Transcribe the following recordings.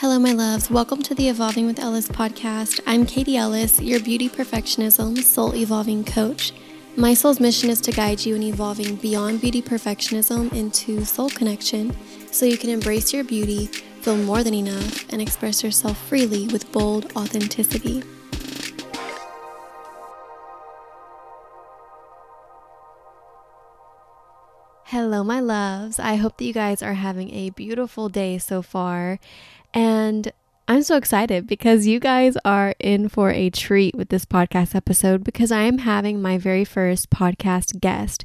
Hello, my loves. Welcome to the Evolving with Ellis podcast. I'm Katie Ellis, your beauty perfectionism soul evolving coach. My soul's mission is to guide you in evolving beyond beauty perfectionism into soul connection so you can embrace your beauty, feel more than enough, and express yourself freely with bold authenticity. Hello, my loves. I hope that you guys are having a beautiful day so far. And I'm so excited because you guys are in for a treat with this podcast episode because I am having my very first podcast guest.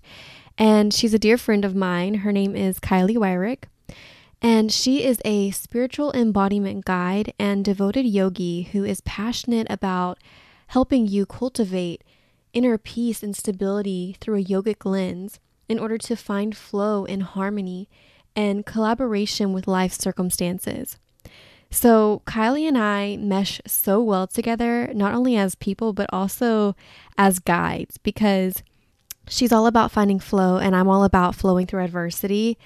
And she's a dear friend of mine. Her name is Kylie Wyrick. And she is a spiritual embodiment guide and devoted yogi who is passionate about helping you cultivate inner peace and stability through a yogic lens in order to find flow and harmony and collaboration with life circumstances. So, Kylie and I mesh so well together, not only as people, but also as guides, because she's all about finding flow and I'm all about flowing through adversity.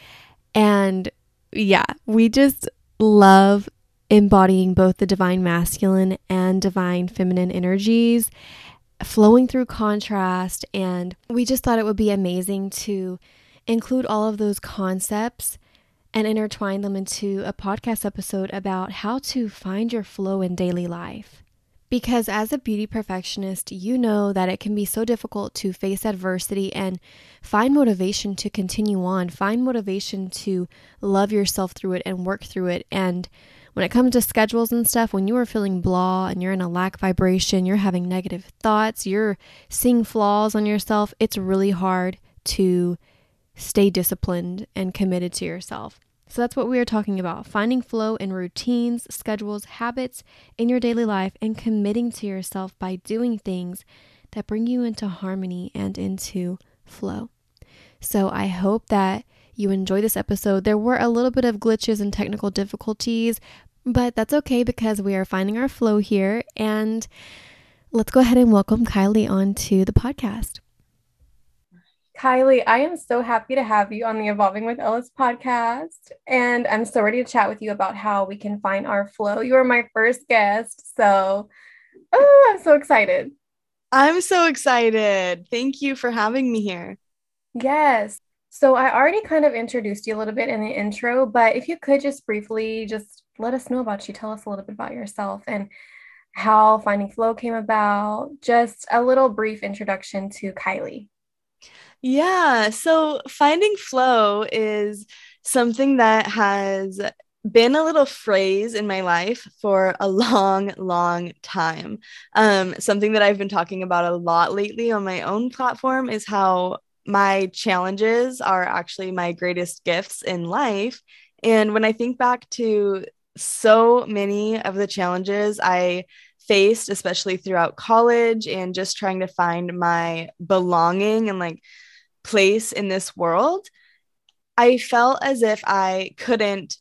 And yeah, we just love embodying both the divine masculine and divine feminine energies, flowing through contrast. And we just thought it would be amazing to include all of those concepts and intertwine them into a podcast episode about how to find your flow in daily life. Because as a beauty perfectionist, you know that it can be so difficult to face adversity and find motivation to continue on, find motivation to love yourself through it and work through it. And when it comes to schedules and stuff, when you are feeling blah and you're in a lack vibration, you're having negative thoughts, you're seeing flaws on yourself, it's really hard to stay disciplined and committed to yourself. So that's what we are talking about finding flow in routines, schedules, habits in your daily life, and committing to yourself by doing things that bring you into harmony and into flow. So I hope that you enjoy this episode. There were a little bit of glitches and technical difficulties, but that's okay because we are finding our flow here. And let's go ahead and welcome Kylie onto the podcast. Kylie, I am so happy to have you on the Evolving with Ellis podcast. And I'm so ready to chat with you about how we can find our flow. You are my first guest. So oh, I'm so excited. I'm so excited. Thank you for having me here. Yes. So I already kind of introduced you a little bit in the intro, but if you could just briefly just let us know about you, tell us a little bit about yourself and how finding flow came about, just a little brief introduction to Kylie. Yeah. So finding flow is something that has been a little phrase in my life for a long, long time. Um, something that I've been talking about a lot lately on my own platform is how my challenges are actually my greatest gifts in life. And when I think back to so many of the challenges I faced, especially throughout college and just trying to find my belonging and like place in this world, I felt as if I couldn't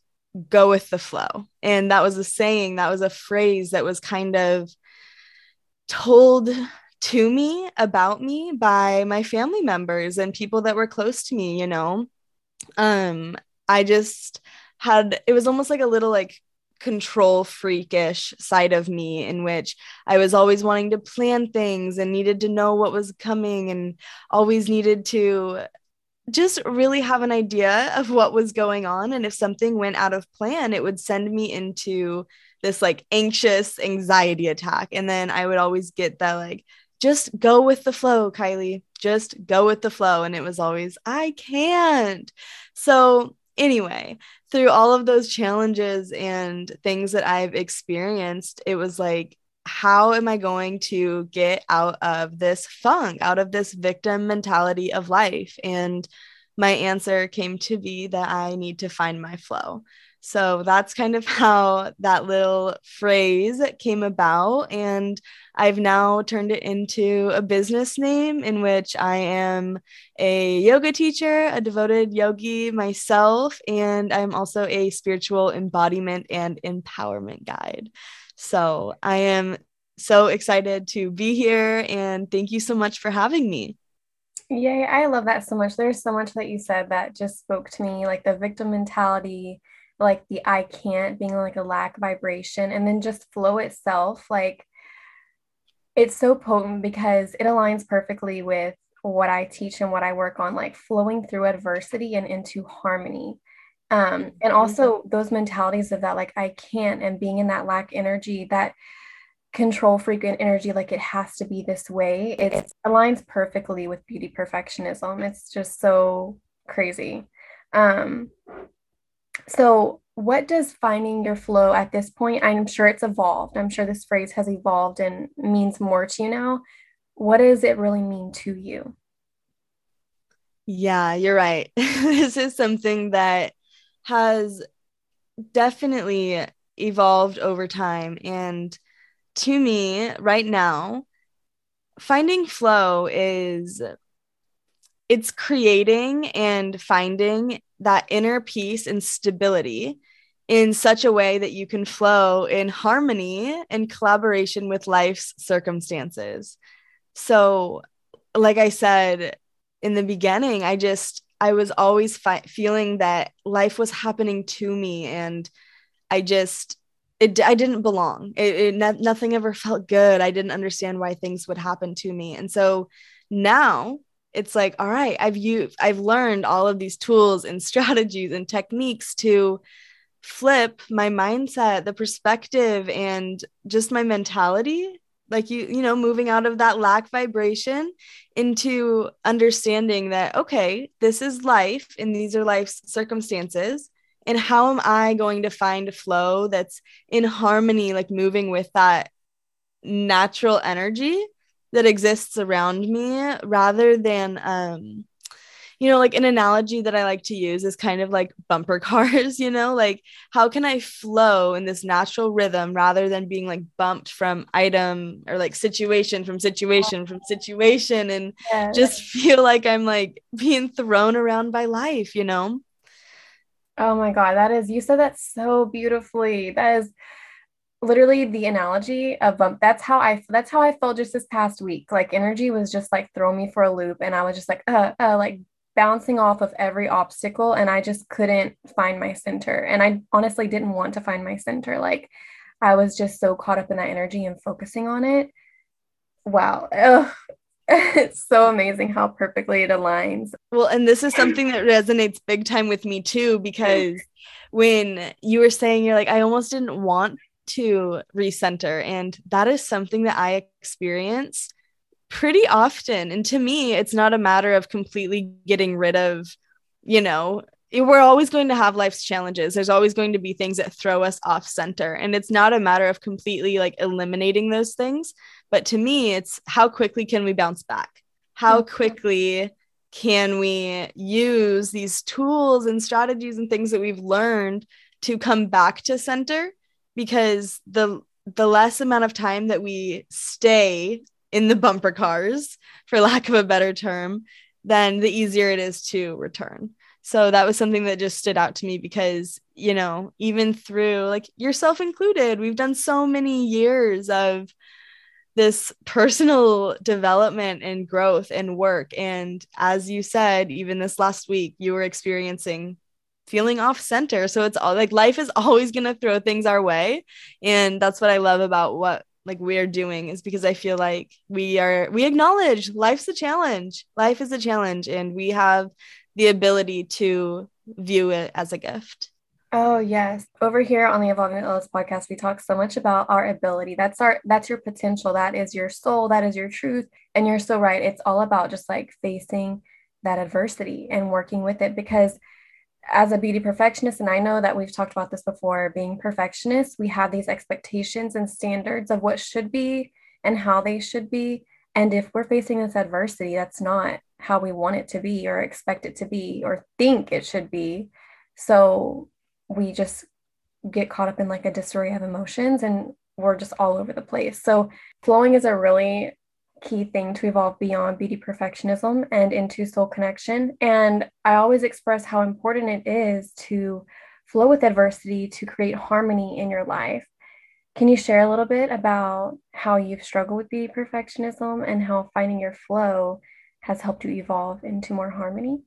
go with the flow. And that was a saying, that was a phrase that was kind of told to me about me by my family members and people that were close to me, you know. Um I just had it was almost like a little like control freakish side of me in which I was always wanting to plan things and needed to know what was coming and always needed to just really have an idea of what was going on. And if something went out of plan it would send me into this like anxious anxiety attack. And then I would always get that like just go with the flow Kylie. Just go with the flow. And it was always I can't. So anyway, through all of those challenges and things that I've experienced, it was like, how am I going to get out of this funk, out of this victim mentality of life? And my answer came to be that I need to find my flow. So that's kind of how that little phrase came about. And I've now turned it into a business name in which I am a yoga teacher, a devoted yogi myself, and I'm also a spiritual embodiment and empowerment guide. So I am so excited to be here and thank you so much for having me. Yay, I love that so much. There's so much that you said that just spoke to me, like the victim mentality like the I can't being like a lack vibration, and then just flow itself, like it's so potent because it aligns perfectly with what I teach and what I work on, like flowing through adversity and into harmony. Um, and mm-hmm. also those mentalities of that, like I can't, and being in that lack energy, that control frequent energy, like it has to be this way. It aligns perfectly with beauty perfectionism. It's just so crazy. Um, so what does finding your flow at this point i'm sure it's evolved i'm sure this phrase has evolved and means more to you now. What does it really mean to you? Yeah you're right. This is something that has definitely evolved over time. And to me right now finding flow is it's creating and finding that inner peace and stability in such a way that you can flow in harmony and collaboration with life's circumstances. So, like I said in the beginning, I just, I was always fi- feeling that life was happening to me and I just, it, I didn't belong. It, it no, nothing ever felt good. I didn't understand why things would happen to me. And so now it's like all right i've used i've learned all of these tools and strategies and techniques to flip my mindset the perspective and just my mentality. Like you you know moving out of that lack vibration into understanding that okay this is life and these are life's circumstances. And how am i going to find a flow that's in harmony like moving with that natural energy that exists around me rather than um you know like an analogy that i like to use is kind of like bumper cars you know like how can i flow in this natural rhythm rather than being like bumped from item or like situation from situation from situation and yeah. just feel like i'm like being thrown around by life you know oh my god that is you said that so beautifully that is literally the analogy of um, that's how I that's how I felt just this past week. Like energy was just like throwing me for a loop, and I was just like uh, uh like bouncing off of every obstacle, and I just couldn't find my center. And I honestly didn't want to find my center. Like I was just so caught up in that energy and focusing on it. Wow. Ugh. it's so amazing how perfectly it aligns. Well, and this is something that resonates big time with me too, because when you were saying you're like, I almost didn't want to recenter. And that is something that I experience pretty often. And to me, it's not a matter of completely getting rid of, you know, we're always going to have life's challenges. There's always going to be things that throw us off center. And it's not a matter of completely like eliminating those things. But to me, it's how quickly can we bounce back? How mm-hmm. quickly can we use these tools and strategies and things that we've learned to come back to center because the the less amount of time that we stay in the bumper cars for lack of a better term then the easier it is to return. So that was something that just stood out to me because you know even through like yourself included we've done so many years of this personal development and growth and work. And as you said even this last week you were experiencing feeling off center. So it's all like life is always going to throw things our way. And that's what I love about what like we're doing is because I feel like we are, we acknowledge life's a challenge. Life is a challenge and we have the ability to view it as a gift. Oh yes. Over here on the Evolving Ellis podcast, we talk so much about our ability. That's our that's your potential. That is your soul. That is your truth. And you're so right. It's all about just like facing that adversity and working with it because as a beauty perfectionist, and I know that we've talked about this before, being perfectionists, we have these expectations and standards of what should be and how they should be. And if we're facing this adversity, that's not how we want it to be or expect it to be or think it should be. So we just get caught up in like a disarray of emotions and we're just all over the place. So flowing is a really key thing to evolve beyond beauty perfectionism and into soul connection. And I always express how important it is to flow with adversity to create harmony in your life. Can you share a little bit about how you've struggled with beauty perfectionism and how finding your flow has helped you evolve into more harmony?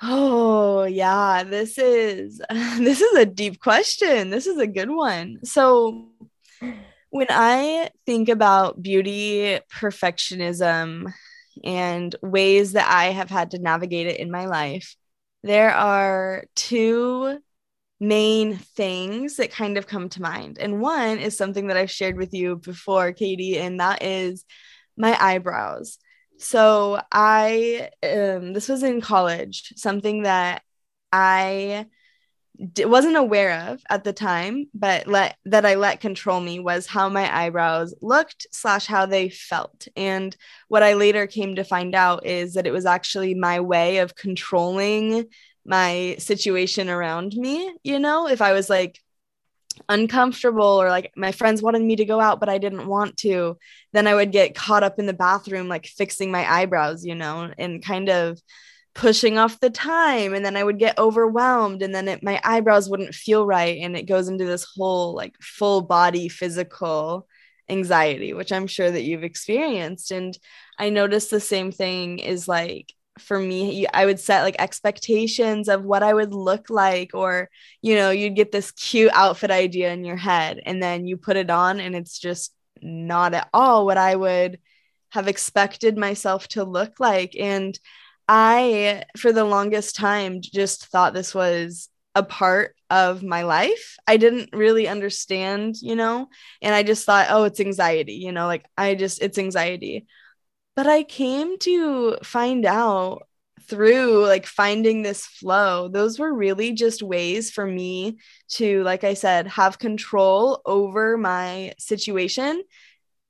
Oh, yeah, this is this is a deep question. This is a good one. So when I think about beauty perfectionism and ways that I have had to navigate it in my life, there are two main things that kind of come to mind. And one is something that I've shared with you before, Katie, and that is my eyebrows. So I um this was in college, something that I wasn't aware of at the time, but let that I let control me was how my eyebrows looked slash how they felt. And what I later came to find out is that it was actually my way of controlling my situation around me. You know, if I was like uncomfortable or like my friends wanted me to go out but I didn't want to, then I would get caught up in the bathroom like fixing my eyebrows, you know, and kind of pushing off the time and then I would get overwhelmed and then it, my eyebrows wouldn't feel right and it goes into this whole like full body physical anxiety which I'm sure that you've experienced. And I noticed the same thing is like for me i would set like expectations of what i would look like or you know you'd get this cute outfit idea in your head and then you put it on and it's just not at all what i would have expected myself to look like. And i for the longest time just thought this was a part of my life. I didn't really understand you know and i just thought oh it's anxiety you know like i just it's anxiety. But I came to find out through like finding this flow, those were really just ways for me to, like I said, have control over my situation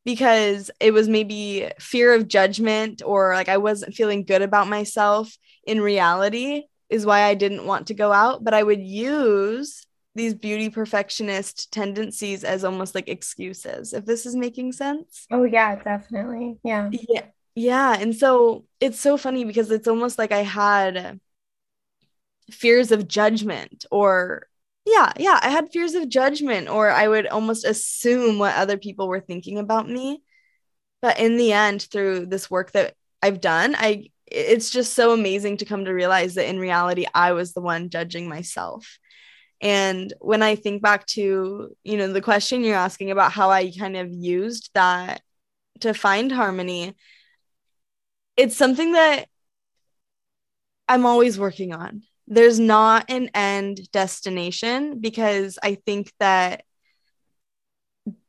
because it was maybe fear of judgment or like I wasn't feeling good about myself in reality is why I didn't want to go out. But I would use these beauty perfectionist tendencies as almost like excuses, if this is making sense. Oh, yeah, definitely. Yeah. Yeah. Yeah. And so it's so funny because it's almost like I had fears of judgment or yeah, yeah, I had fears of judgment or I would almost assume what other people were thinking about me. But in the end, through this work that I've done, I it's just so amazing to come to realize that in reality I was the one judging myself. And when I think back to, you know, the question you're asking about how I kind of used that to find harmony, it's something that I'm always working on. There's not an end destination because I think that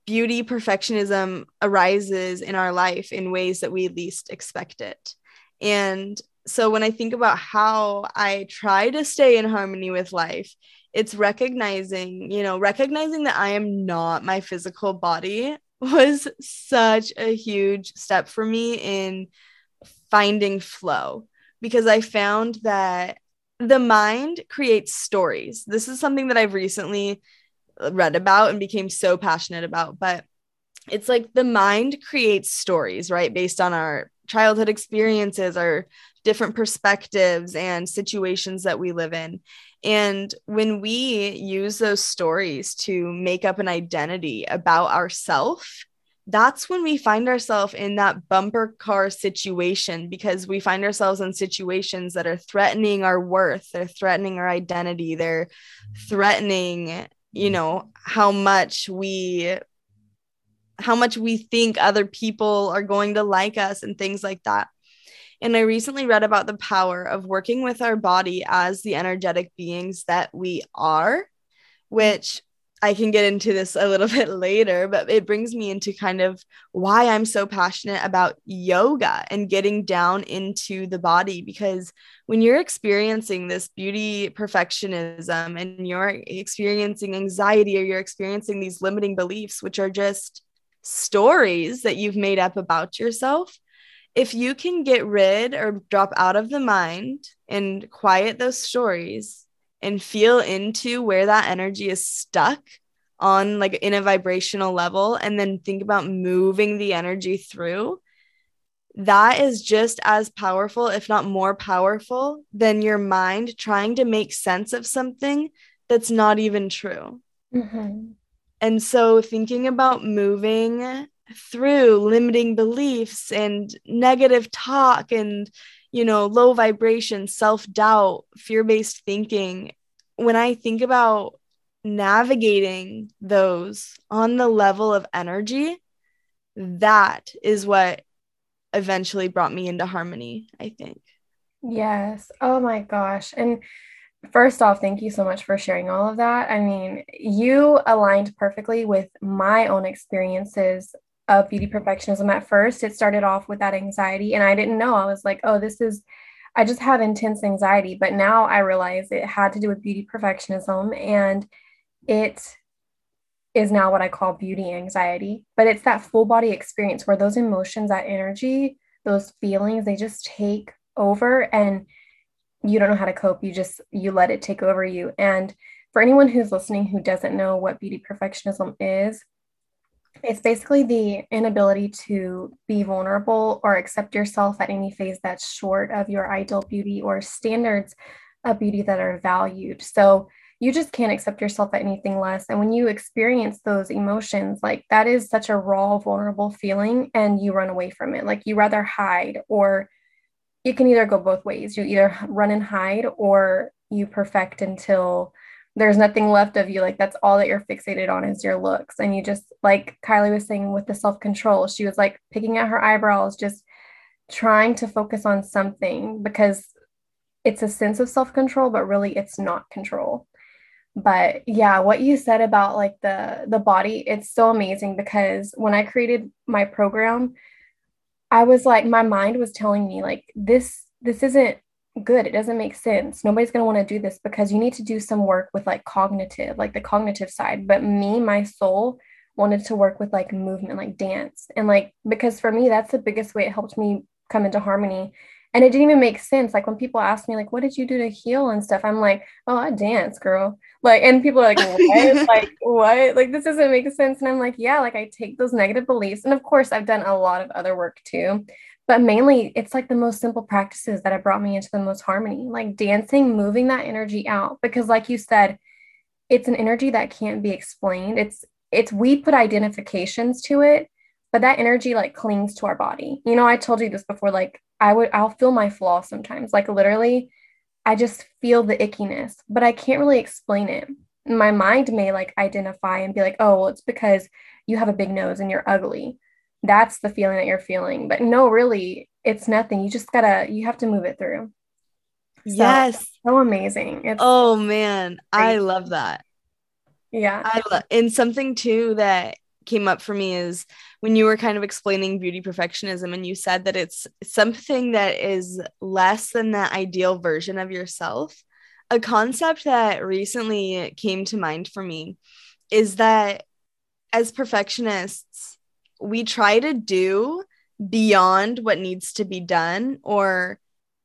beauty perfectionism arises in our life in ways that we least expect it. And so when I think about how I try to stay in harmony with life, it's recognizing, you know, recognizing that I am not my physical body was such a huge step for me in finding flow because I found that the mind creates stories. This is something that I've recently uh, read about and became so passionate about, but it's like the mind creates stories, right? Based on our childhood experiences, our different perspectives and situations that we live in. And when we use those stories to make up an identity about ourself, that's when we find ourselves in that bumper car situation because we find ourselves in situations that are threatening our worth, they're threatening our identity, they're threatening, you mm. know, how much we how much we think other people are going to like us and things like that. And I recently read about the power of working with our body as the energetic beings that we are, mm. which I can get into this a little bit later, but it brings me into kind of why I'm so passionate about yoga and getting down into the body. Because when you're experiencing this beauty perfectionism and you're experiencing anxiety or you're experiencing these limiting beliefs, which are just stories that you've made up about yourself, if you can get rid or drop out of the mind and quiet those stories and feel into where that energy is stuck on like in a vibrational level and then think about moving the energy through that is just as powerful if not more powerful than your mind trying to make sense of something that's not even true mm-hmm. and so thinking about moving through limiting beliefs and negative talk and you know, low vibration, self doubt, fear based thinking. When I think about navigating those on the level of energy, that is what eventually brought me into harmony, I think. Yes. Oh my gosh. And first off, thank you so much for sharing all of that. I mean, you aligned perfectly with my own experiences of beauty perfectionism at first. It started off with that anxiety, and I didn't know. I was like, oh, this is, I just have intense anxiety. But now I realize it had to do with beauty perfectionism, and it is now what I call beauty anxiety. But it's that full body experience where those emotions, that energy, those feelings, they just take over and you don't know how to cope. You just, you let it take over you. And for anyone who's listening who doesn't know what beauty perfectionism is, it's basically the inability to be vulnerable or accept yourself at any phase that's short of your ideal beauty or standards of beauty that are valued. So you just can't accept yourself at anything less. And when you experience those emotions, like that is such a raw, vulnerable feeling, and you run away from it. Like you rather hide, or it can either go both ways. You either run and hide, or you perfect until there's nothing left of you. Like that's all that you're fixated on is your looks. And you just, like Kylie was saying with the self control, she was like picking at her eyebrows, just trying to focus on something because it's a sense of self control, but really it's not control. But yeah, what you said about like the the body, it's so amazing because when I created my program, I was like my mind was telling me like this this isn't good. It doesn't make sense. Nobody's going to want to do this because you need to do some work with like cognitive, like the cognitive side. But me, my soul wanted to work with like movement, like dance. And like, because for me, that's the biggest way it helped me come into harmony. And it didn't even make sense. Like when people ask me, like, what did you do to heal and stuff? I'm like, oh, I dance, girl. Like, and people are like, what? like, what? Like, this doesn't make sense. And I'm like, yeah, like I take those negative beliefs. And of course, I've done a lot of other work too but mainly it's like the most simple practices that have brought me into the most harmony like dancing moving that energy out because like you said it's an energy that can't be explained. It's it's we put identifications to it but that energy like clings to our body. You know i told you this before like i would i'll feel my flaw sometimes. Like literally i just feel the ickiness but i can't really explain it. My mind may like identify and be like oh well it's because you have a big nose and you're ugly that's the feeling that you're feeling. But no, really, it's nothing. You just gotta, you have to move it through. So, yes. So amazing. It's oh man, great. I love that. Yeah. I love and something too that came up for me is when you were kind of explaining beauty perfectionism and you said that it's something that is less than the ideal version of yourself. A concept that recently came to mind for me is that as perfectionists, we try to do beyond what needs to be done or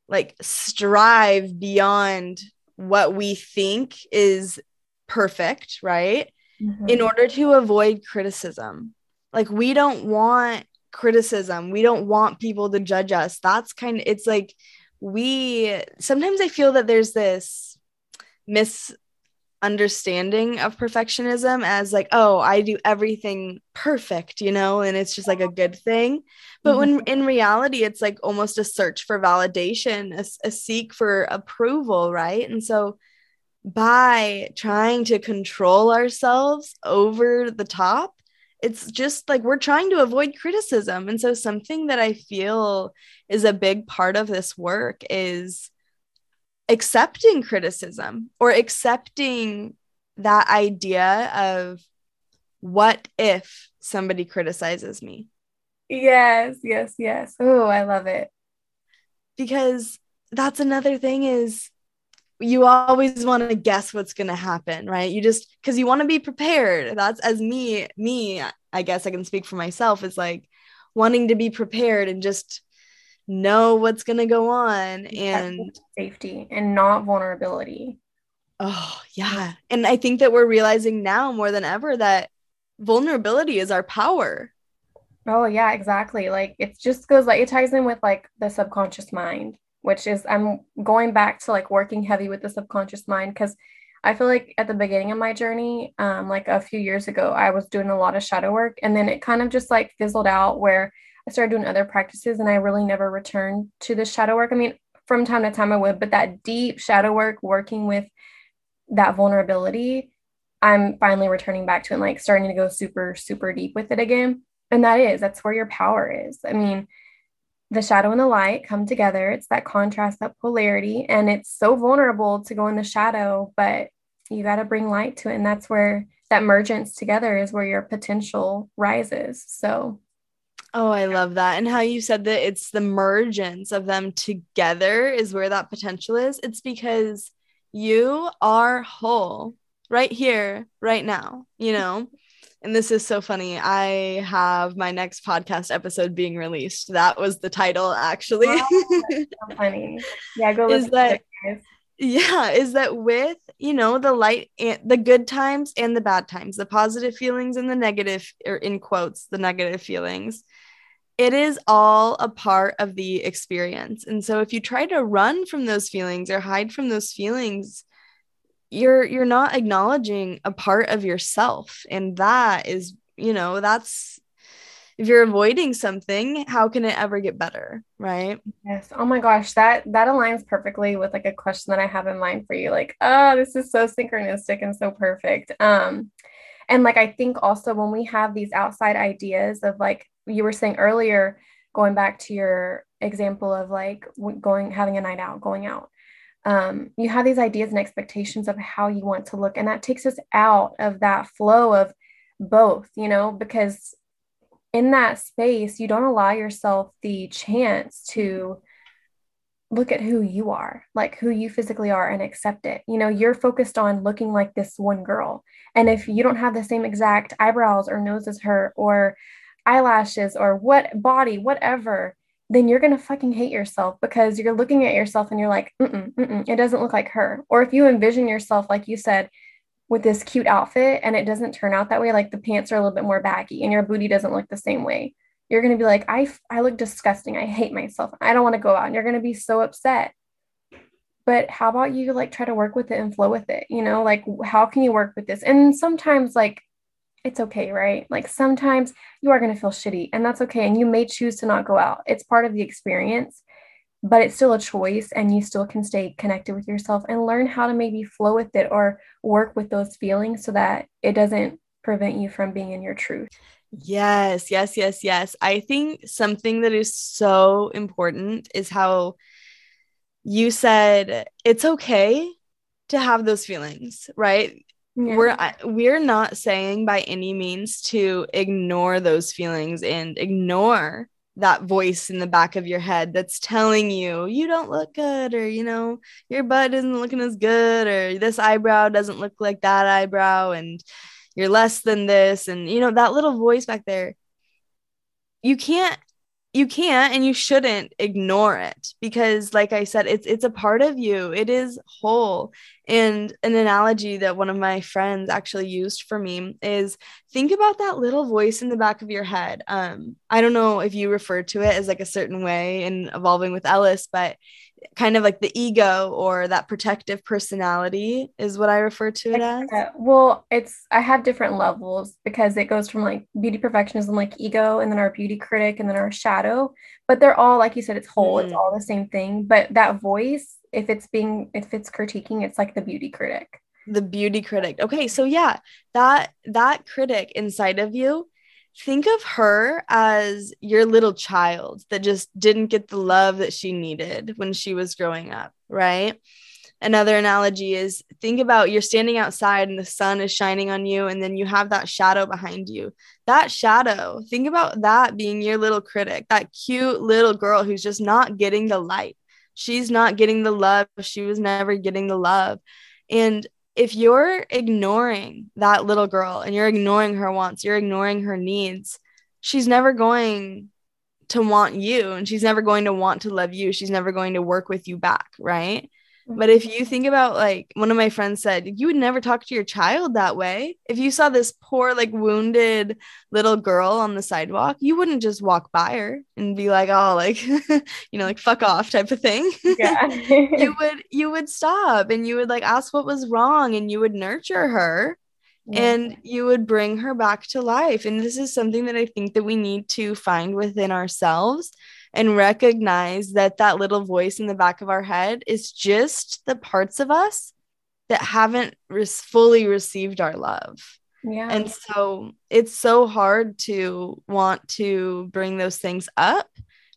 like strive beyond what we think is perfect, right? Mm-hmm. In order to avoid criticism. Like we don't want criticism. We don't want people to judge us. That's kind of it's like we sometimes I feel that there's this mis understanding of perfectionism as like oh i do everything perfect you know and it's just like a good thing. But mm-hmm. when in reality it's like almost a search for validation a, a seek for approval right? And so by trying to control ourselves over the top it's just like we're trying to avoid criticism. And so something that i feel is a big part of this work is accepting criticism or accepting that idea of what if somebody criticizes me? Yes, yes, yes. Oh, I love it. Because that's another thing is you always want to guess what's going to happen, right? You just cuz you want to be prepared. That's as me me I guess I can speak for myself is like wanting to be prepared and just know what's going to go on and safety and not vulnerability. Oh, yeah. And I think that we're realizing now more than ever that vulnerability is our power. Oh, yeah, exactly. Like it just goes like it ties in with like the subconscious mind, which is I'm going back to like working heavy with the subconscious mind because I feel like at the beginning of my journey, um, like a few years ago, I was doing a lot of shadow work and then it kind of just like fizzled out where I started doing other practices and I really never returned to the shadow work. I mean, from time to time I would, but that deep shadow work, working with that vulnerability, I'm finally returning back to and like starting to go super, super deep with it again. And that is, that's where your power is. I mean, the shadow and the light come together. It's that contrast, that polarity. And it's so vulnerable to go in the shadow, but you got to bring light to it. And that's where that mergence together is where your potential rises. So, oh, I love that. And how you said that it's the mergence of them together is where that potential is. It's because you are whole right here, right now, you know? and this is so funny. I have my next podcast episode being released. That was the title, actually. Wow, so funny. Yeah, go is that, Yeah, is that with you know the light and the good times and the bad times, the positive feelings and the negative, or in quotes, the negative feelings. It is all a part of the experience. And so if you try to run from those feelings or hide from those feelings, you're you're not acknowledging a part of yourself. And that is you know that's if you're avoiding something how can it ever get better right? Yes. Oh my gosh that that aligns perfectly with like a question that i have in mind for you like oh this is so synchronistic and so perfect. Um and like i think also when we have these outside ideas of like you were saying earlier going back to your example of like going having a night out going out um, you have these ideas and expectations of how you want to look and that takes us out of that flow of both you know because in that space you don't allow yourself the chance to look at who you are like who you physically are and accept it. You know you're focused on looking like this one girl and if you don't have the same exact eyebrows or nose as her or eyelashes or what body whatever then you're going to fucking hate yourself because you're looking at yourself and you're like, mm-mm, mm-mm, it doesn't look like her. Or if you envision yourself, like you said, with this cute outfit and it doesn't turn out that way, like the pants are a little bit more baggy and your booty doesn't look the same way, you're going to be like, I, I look disgusting. I hate myself. I don't want to go out. And you're going to be so upset. But how about you like try to work with it and flow with it? You know, like how can you work with this? And sometimes, like, it's okay, right? Like sometimes you are going to feel shitty and that's okay. And you may choose to not go out. It's part of the experience, but it's still a choice and you still can stay connected with yourself and learn how to maybe flow with it or work with those feelings so that it doesn't prevent you from being in your truth. Yes, yes, yes, yes. I think something that is so important is how you said it's okay to have those feelings, right? Yeah. We're we're not saying by any means to ignore those feelings and ignore that voice in the back of your head that's telling you you don't look good or you know your butt isn't looking as good or this eyebrow doesn't look like that eyebrow and you're less than this and you know that little voice back there you can't you can't and you shouldn't ignore it because like i said it's it's a part of you. It is whole. And an analogy that one of my friends actually used for me is think about that little voice in the back of your head. Um i don't know if you refer to it as like a certain way in evolving with ellis but kind of like the ego or that protective personality is what I refer to it as. Well, it's I have different levels because it goes from like beauty perfectionism, like ego, and then our beauty critic, and then our shadow. But they're all, like you said, it's whole. Mm. It's all the same thing. But that voice, if it's being, if it's critiquing, it's like the beauty critic. The beauty critic. Okay, so yeah, that that critic inside of you think of her as your little child that just didn't get the love that she needed when she was growing up, right? Another analogy is think about you're standing outside and the sun is shining on you, and then you have that shadow behind you. That shadow, think about that being your little critic, that cute little girl who's just not getting the light. She's not getting the love. She was never getting the love. And if you're ignoring that little girl and you're ignoring her wants, you're ignoring her needs, she's never going to want you and she's never going to want to love you. She's never going to work with you back, right? But if you think about like one of my friends said, you would never talk to your child that way. If you saw this poor, like wounded little girl on the sidewalk, you wouldn't just walk by her and be like, oh, like, you know, like fuck off type of thing. Yeah. you would you would stop and you would like ask what was wrong and you would nurture her yeah. and you would bring her back to life. And this is something that I think that we need to find within ourselves and recognize that that little voice in the back of our head is just the parts of us that haven't fully received our love. Yeah. And so it's so hard to want to bring those things up,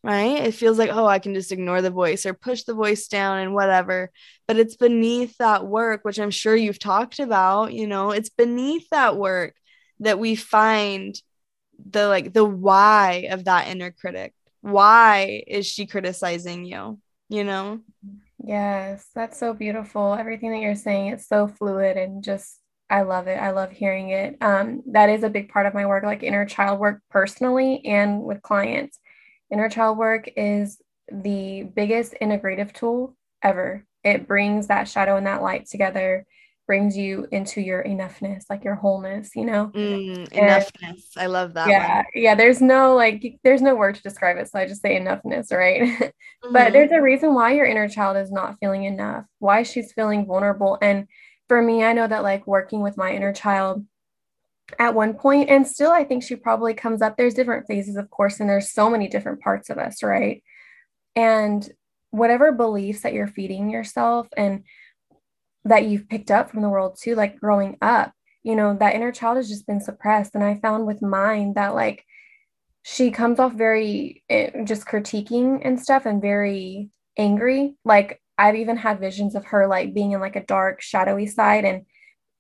right? It feels like, oh, I can just ignore the voice or push the voice down and whatever. But it's beneath that work, which I'm sure you've talked about, you know, it's beneath that work that we find the like the why of that inner critic. Why is she criticizing you? You know? Yes, that's so beautiful. Everything that you're saying, it's so fluid and just I love it. I love hearing it. Um, that is a big part of my work, like inner child work personally and with clients. Inner child work is the biggest integrative tool ever. It brings that shadow and that light together, brings you into your enoughness, like your wholeness, you know? Mm, enoughness. I love that. Yeah. One. Yeah. There's no like, there's no word to describe it. So I just say enoughness, right? mm-hmm. But there's a reason why your inner child is not feeling enough, why she's feeling vulnerable. And for me, I know that like working with my inner child at one point, and still, I think she probably comes up. There's different phases, of course, and there's so many different parts of us, right? And whatever beliefs that you're feeding yourself and that you've picked up from the world too, like growing up, you know, that inner child has just been suppressed. And I found with mine that like she comes off very eh, just critiquing and stuff and very angry. Like I've even had visions of her like being in like a dark, shadowy side. And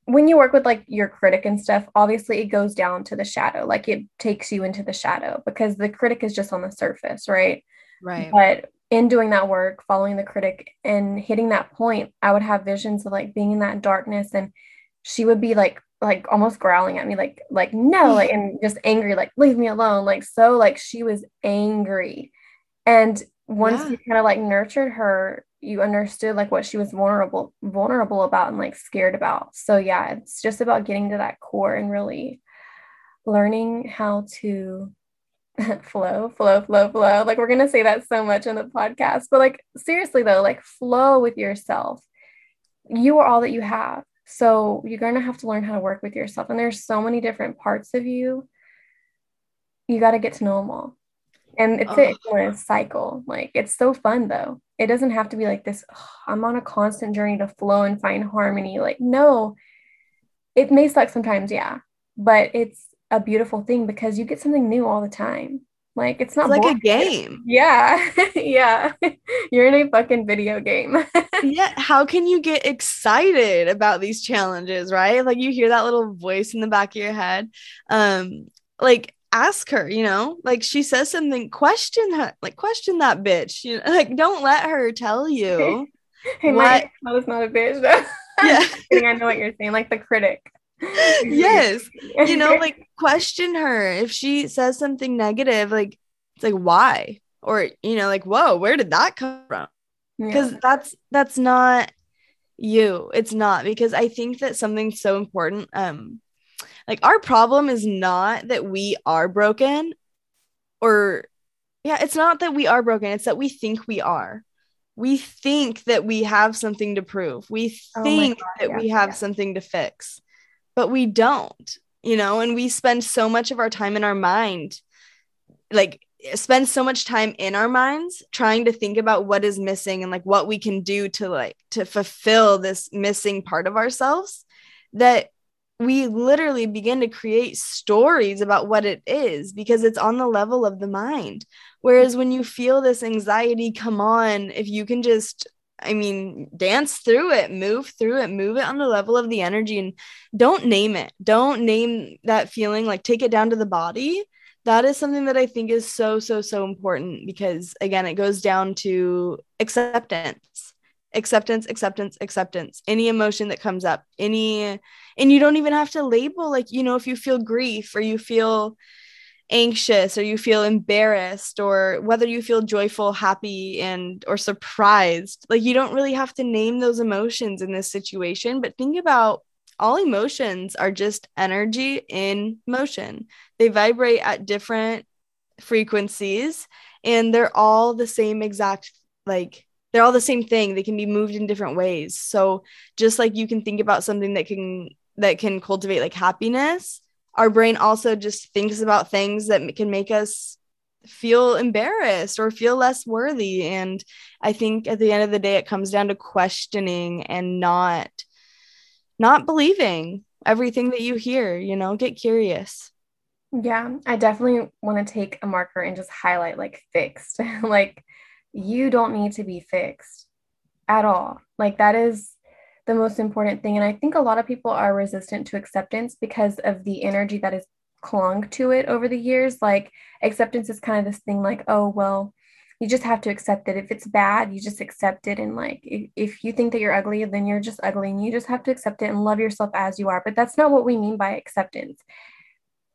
when you work with like your critic and stuff, obviously it goes down to the shadow, like it takes you into the shadow because the critic is just on the surface, right? Right. But in doing that work, following the critic and hitting that point, I would have visions of like being in that darkness and she would be like like almost growling at me like like no like and just angry like leave me alone like so like she was angry and once yeah. you kind of like nurtured her you understood like what she was vulnerable vulnerable about and like scared about so yeah it's just about getting to that core and really learning how to flow flow flow flow. Like we're going to say that so much in the podcast but like seriously though like flow with yourself. You are all that you have. So you're going to have to learn how to work with yourself and there's so many different parts of you. You got to get to know them all. And it's oh. a cycle. Like it's so fun though. It doesn't have to be like this oh, i'm on a constant journey to flow and find harmony. Like no. It may suck sometimes yeah but it's a beautiful thing because you get something new all the time like it's not it's like a game yeah yeah you're in a fucking video game yeah how can you get excited about these challenges right like you hear that little voice in the back of your head um like ask her, you know, like she says something, question her, like question that bitch. You know, like don't let her tell you. hey, what I was not a bitch. Though. Yeah, I know what you're saying, like the critic. yes, you know, like question her if she says something negative. Like it's like why, or you know, like whoa, where did that come from? Because yeah. that's that's not you. It's not because I think that something's so important. Um, like our problem is not that we are broken or yeah, it's not that we are broken, it's that we think we are. We think that we have something to prove. We oh think oh God, that yeah, we have yeah. something to fix, but we don't, you know, and we spend so much of our time in our mind, like spend so much time in our minds trying to think about what is missing and like what we can do to like to fulfill this missing part of ourselves that we literally begin to create stories about what it is because it's on the level of the mind. Whereas when you feel this anxiety come on, if you can just, I mean, dance through it, move through it, move it on the level of the energy and don't name it. Don't name that feeling, like take it down to the body. That is something that I think is so, so, so important because, again, it goes down to acceptance acceptance acceptance acceptance any emotion that comes up any and you don't even have to label like you know if you feel grief or you feel anxious or you feel embarrassed or whether you feel joyful happy and or surprised. Like you don't really have to name those emotions in this situation but think about all emotions are just energy in motion. They vibrate at different frequencies and they're all the same exact like they're all the same thing. They can be moved in different ways. So just like you can think about something that can that can cultivate like happiness, our brain also just thinks about things that can make us feel embarrassed or feel less worthy. And I think at the end of the day, it comes down to questioning and not not believing everything that you hear, you know, get curious. Yeah, I definitely want to take a marker and just highlight like fixed. like you don't need to be fixed at all. Like that is the most important thing. And I think a lot of people are resistant to acceptance because of the energy that is clung to it over the years. Like acceptance is kind of this thing like, oh, well, you just have to accept it. If it's bad, you just accept it. And like, if, if you think that you're ugly, then you're just ugly and you just have to accept it and love yourself as you are. But that's not what we mean by acceptance.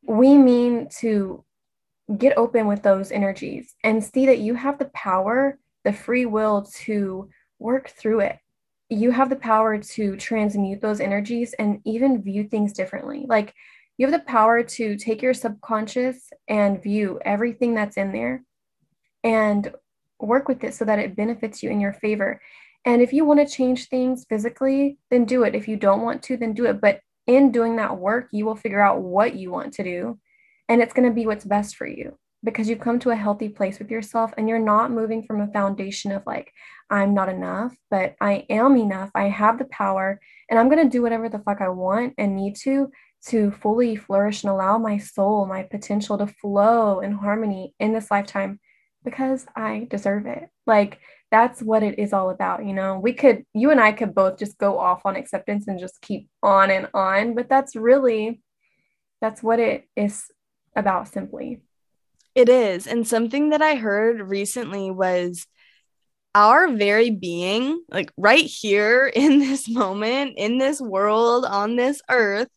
We mean to get open with those energies and see that you have the power, the free will to work through it. You have the power to transmute those energies and even view things differently. Like, you have the power to take your subconscious and view everything that's in there and work with it so that it benefits you in your favor. And if you want to change things physically, then do it. If you don't want to, then do it. But in doing that work, you will figure out what you want to do. And it's going to be what's best for you because you've come to a healthy place with yourself and you're not moving from a foundation of like, I'm not enough, but I am enough. I have the power and I'm going to do whatever the fuck I want and need to to fully flourish and allow my soul, my potential to flow in harmony in this lifetime because I deserve it. Like that's what it is all about, you know. We could you and I could both just go off on acceptance and just keep on and on, but that's really that's what it is about simply. It is. And something that I heard recently was our very being, like right here in this moment, in this world, on this earth,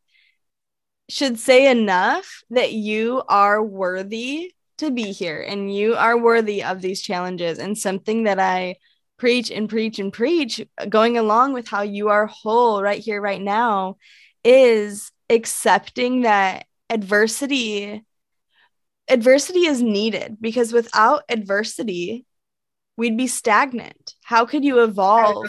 should say enough that you are worthy to be here and you are worthy of these challenges and something that I preach and preach and preach going along with how you are whole right here right now is accepting that adversity adversity is needed because without adversity we'd be stagnant. How could you evolve?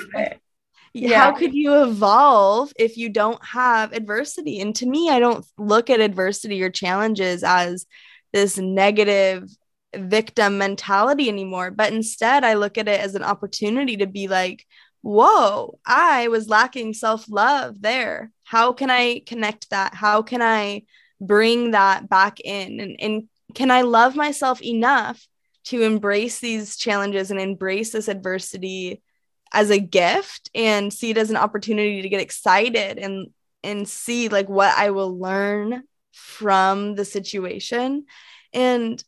Yeah. how could you evolve if you don't have adversity? And to me i don't look at adversity or challenges as this negative victim mentality anymore but instead i look at it as an opportunity to be like whoa i was lacking self-love there. How can i connect that? How can i bring that back in? And, and can i love myself enough to embrace these challenges and embrace this adversity as a gift and see it as an opportunity to get excited and and see like what I will learn from the situation. And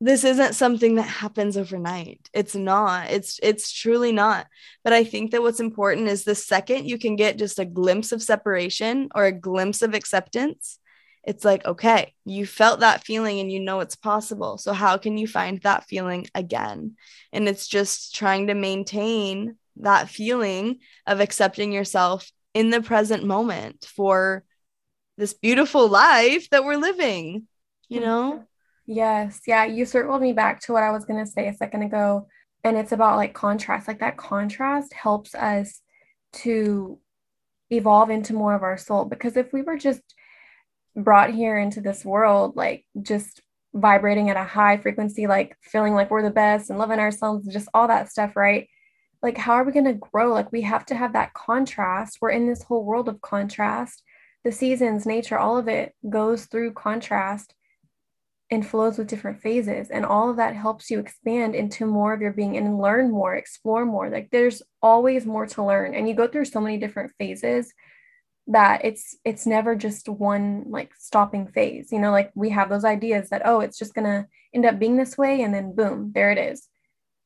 this isn't something that happens overnight. It's not. It's it's truly not. But I think that what's important is the second you can get just a glimpse of separation or a glimpse of acceptance, it's like, okay, you felt that feeling and you know it's possible. So, how can you find that feeling again? And it's just trying to maintain that feeling of accepting yourself in the present moment for this beautiful life that we're living, you know? Yes. Yeah. You circled me back to what I was going to say a second ago. And it's about like contrast. Like that contrast helps us to evolve into more of our soul. Because if we were just brought here into this world, like just vibrating at a high frequency, like feeling like we're the best and loving ourselves, just all that stuff, right? Like, how are we going to grow? Like, we have to have that contrast. We're in this whole world of contrast. The seasons, nature, all of it goes through contrast and flows with different phases. And all of that helps you expand into more of your being and learn more, explore more. Like, there's always more to learn. And you go through so many different phases that it's it's never just one like stopping phase you know like we have those ideas that oh it's just going to end up being this way and then boom there it is.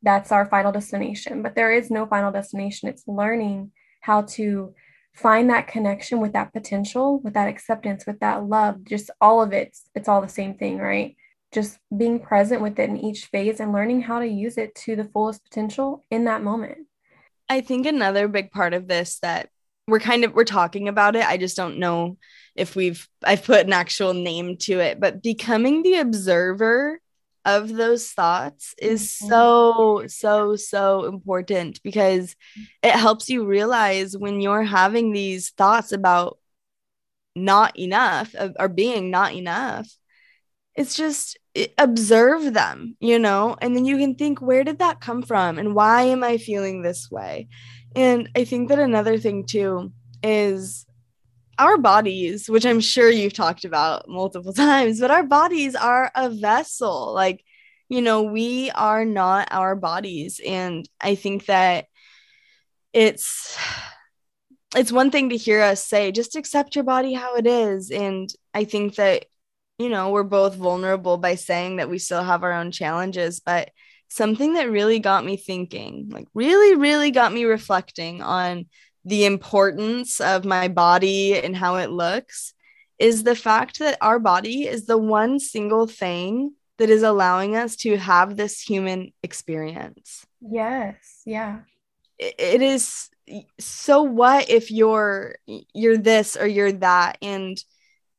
That's our final destination but there is no final destination. It's learning how to find that connection with that potential with that acceptance with that love just all of it it's all the same thing right? Just being present with it in each phase and learning how to use it to the fullest potential in that moment. I think another big part of this that we're kind of we're talking about it. I just don't know if we've I've put an actual name to it, but becoming the observer of those thoughts is mm-hmm. so so so important because it helps you realize when you're having these thoughts about not enough or being not enough it's just observe them you know and then you can think where did that come from and why am i feeling this way and i think that another thing too is our bodies which i'm sure you've talked about multiple times but our bodies are a vessel. Like you know we are not our bodies. And i think that it's it's one thing to hear us say just accept your body how it is. And i think that you know we're both vulnerable by saying that we still have our own challenges but something that really got me thinking like really really got me reflecting on the importance of my body and how it looks is the fact that our body is the one single thing that is allowing us to have this human experience. Yes yeah. It is so what if you're you're this or you're that and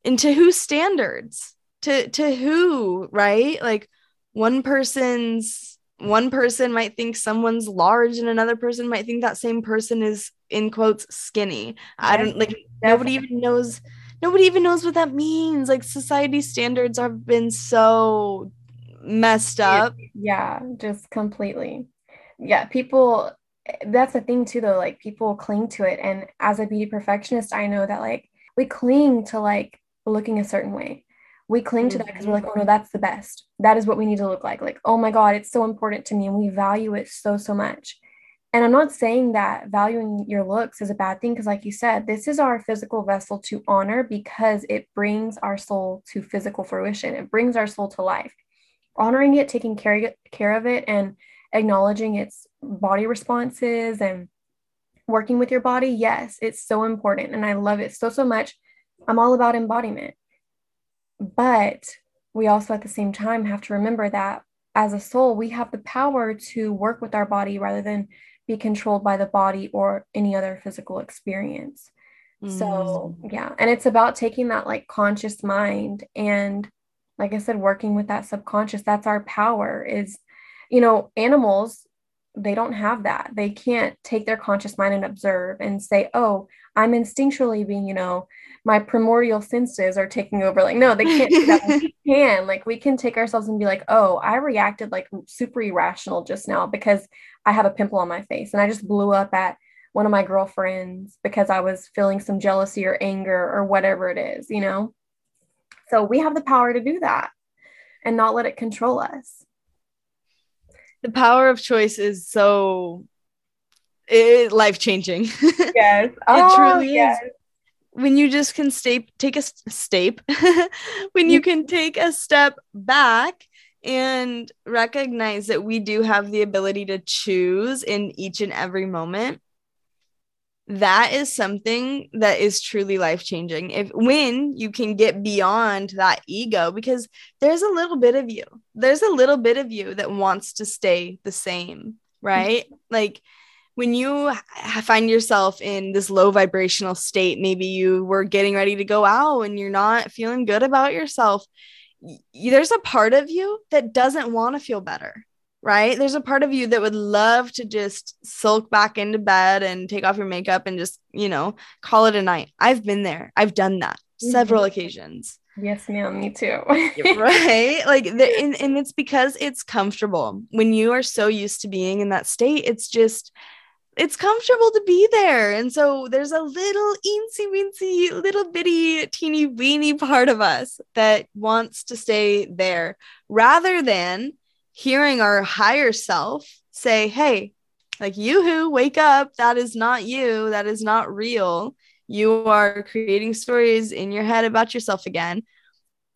and to whose standards? To to who right? Like one person's one person might think someone's large and another person might think that same person is in quotes skinny. I don't like nobody even knows nobody even knows what that means. Like society standards have been so messed up. yeah just completely. Yeah people that's the thing too though like people cling to it. And as a beauty perfectionist i know that like we cling to like looking a certain way we cling to that because we're like oh no that's the best that is what we need to look like like oh my god it's so important to me and we value it so so much and i'm not saying that valuing your looks is a bad thing because like you said this is our physical vessel to honor because it brings our soul to physical fruition it brings our soul to life honoring it taking care, care of it and acknowledging its body responses and working with your body, yes, it's so important. And I love it so, so much. I'm all about embodiment. But we also at the same time have to remember that as a soul, we have the power to work with our body rather than be controlled by the body or any other physical experience. Mm. So, yeah. And it's about taking that like conscious mind and, like I said, working with that subconscious. That's our power is you know, animals, they don't have that. They can't take their conscious mind and observe and say, oh, I'm instinctually being, you know, my primordial senses are taking over. Like, no, they can't do that. we can. Like, we can take ourselves and be like, oh, I reacted like super irrational just now because I have a pimple on my face and I just blew up at one of my girlfriends because I was feeling some jealousy or anger or whatever it is, you know? So we have the power to do that and not let it control us the power of choice is so it, life changing. Yes, it oh, truly yes. is. When you just can stay, take a step, when you can take a step back and recognize that we do have the ability to choose in each and every moment that is something that is truly life changing if when you can get beyond that ego because there's a little bit of you there's a little bit of you that wants to stay the same right? Mm-hmm. like when you find yourself in this low vibrational state maybe you were getting ready to go out and you're not feeling good about yourself there's a part of you that doesn't want to feel better right? There's a part of you that would love to just sulk back into bed and take off your makeup and just, you know, call it a night. I've been there. I've done that mm-hmm. several occasions. Yes, ma'am, me too. right? Like the, and, and it's because it's comfortable. When you are so used to being in that state, it's just it's comfortable to be there. And so there's a little eensy weensy, little bitty, teeny weeny part of us that wants to stay there rather than hearing our higher self say, Hey, like you who wake up, that is not you, that is not real. You are creating stories in your head about yourself again.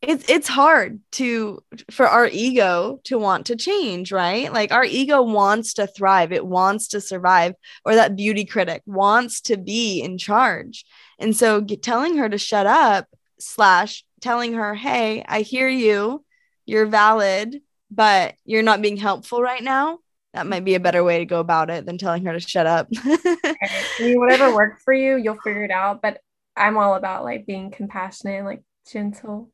It's it's hard to for our ego to want to change, right? Like our ego wants to thrive, it wants to survive, or that beauty critic wants to be in charge. And so telling her to shut up slash telling her, hey, I hear you, you're valid, but you're not being helpful right now that might be a better way to go about it than telling her to shut up. I mean, whatever works for you you'll figure it out but i'm all about like being compassionate and like gentle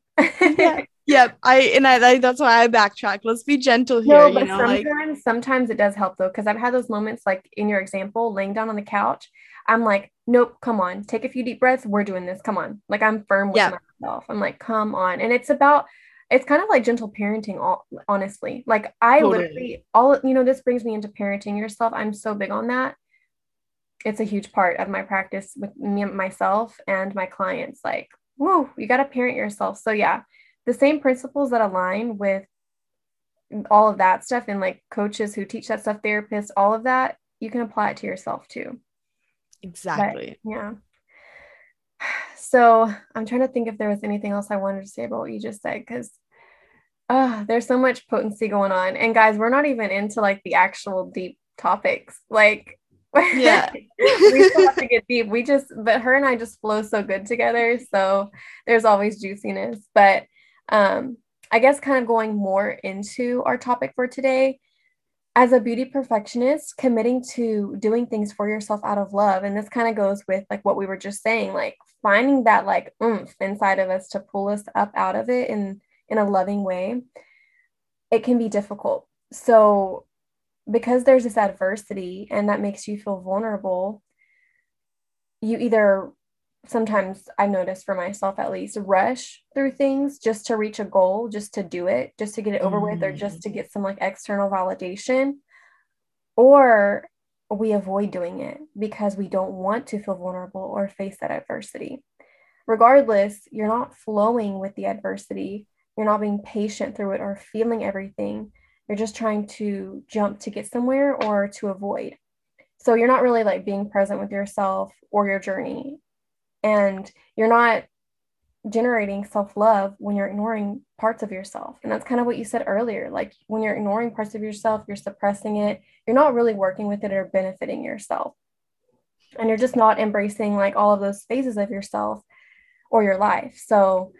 yeah yep. I and I, I, that's why I backtrack. Let's be gentle here. No, but know, sometimes like... sometimes it does help though, because I've had those moments like in your example, laying down on the couch. I'm like, nope, come on, take a few deep breaths. We're doing this. Come on. Like I'm firm with yeah. myself. I'm like, come on. And it's about it's kind of like gentle parenting all honestly like i totally. literally all you know this brings me into parenting yourself i'm so big on that it's a huge part of my practice with me myself and my clients like whoa you got to parent yourself. So yeah the same principles that align with all of that stuff and like coaches who teach that stuff therapists all of that you can apply it to yourself too. Exactly. But, yeah. So i'm trying to think if there was anything else i wanted to say about what you just said because uh, there's so much potency going on. And guys we're not even into like the actual deep topics. Like yeah. We still have to get deep. We just but her and i just flow so good together. So there's always juiciness. But um i guess kind of going more into our topic for today as a beauty perfectionist committing to doing things for yourself out of love and this kind of goes with like what we were just saying like finding that like oomph inside of us to pull us up out of it in in a loving way it can be difficult. So because there's this adversity and that makes you feel vulnerable, you either sometimes I notice for myself at least rush through things just to reach a goal, just to do it, just to get it over mm. with, or just to mm. get some like external validation. Or we avoid doing it because we don't want to feel vulnerable or face that adversity. Regardless, you're not flowing with the adversity, you're not being patient through it or feeling everything you're just trying to jump to get somewhere or to avoid. So you're not really like being present with yourself or your journey. And you're not generating self love when you're ignoring parts of yourself. And that's kind of what you said earlier. Like when you're ignoring parts of yourself, you're suppressing it, you're not really working with it or benefiting yourself. And you're just not embracing like all of those phases of yourself or your life. So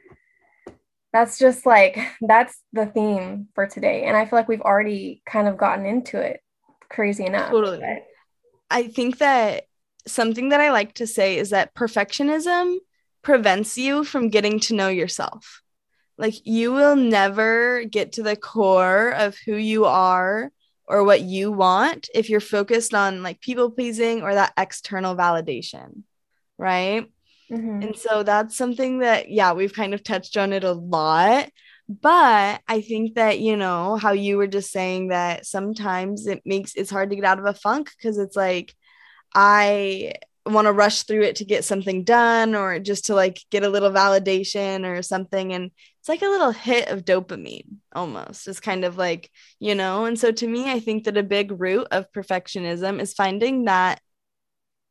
that's just like that's the theme for today and i feel like we've already kind of gotten into it crazy enough totally but. i think that something that i like to say is that perfectionism prevents you from getting to know yourself like you will never get to the core of who you are or what you want if you're focused on like people pleasing or that external validation right Mm-hmm. And so that's something that, yeah, we've kind of touched on it a lot. But I think that, you know, how you were just saying that sometimes it makes it's hard to get out of a funk because it's like, I want to rush through it to get something done or just to like get a little validation or something. And it's like a little hit of dopamine almost. It's kind of like, you know, and so to me, I think that a big root of perfectionism is finding that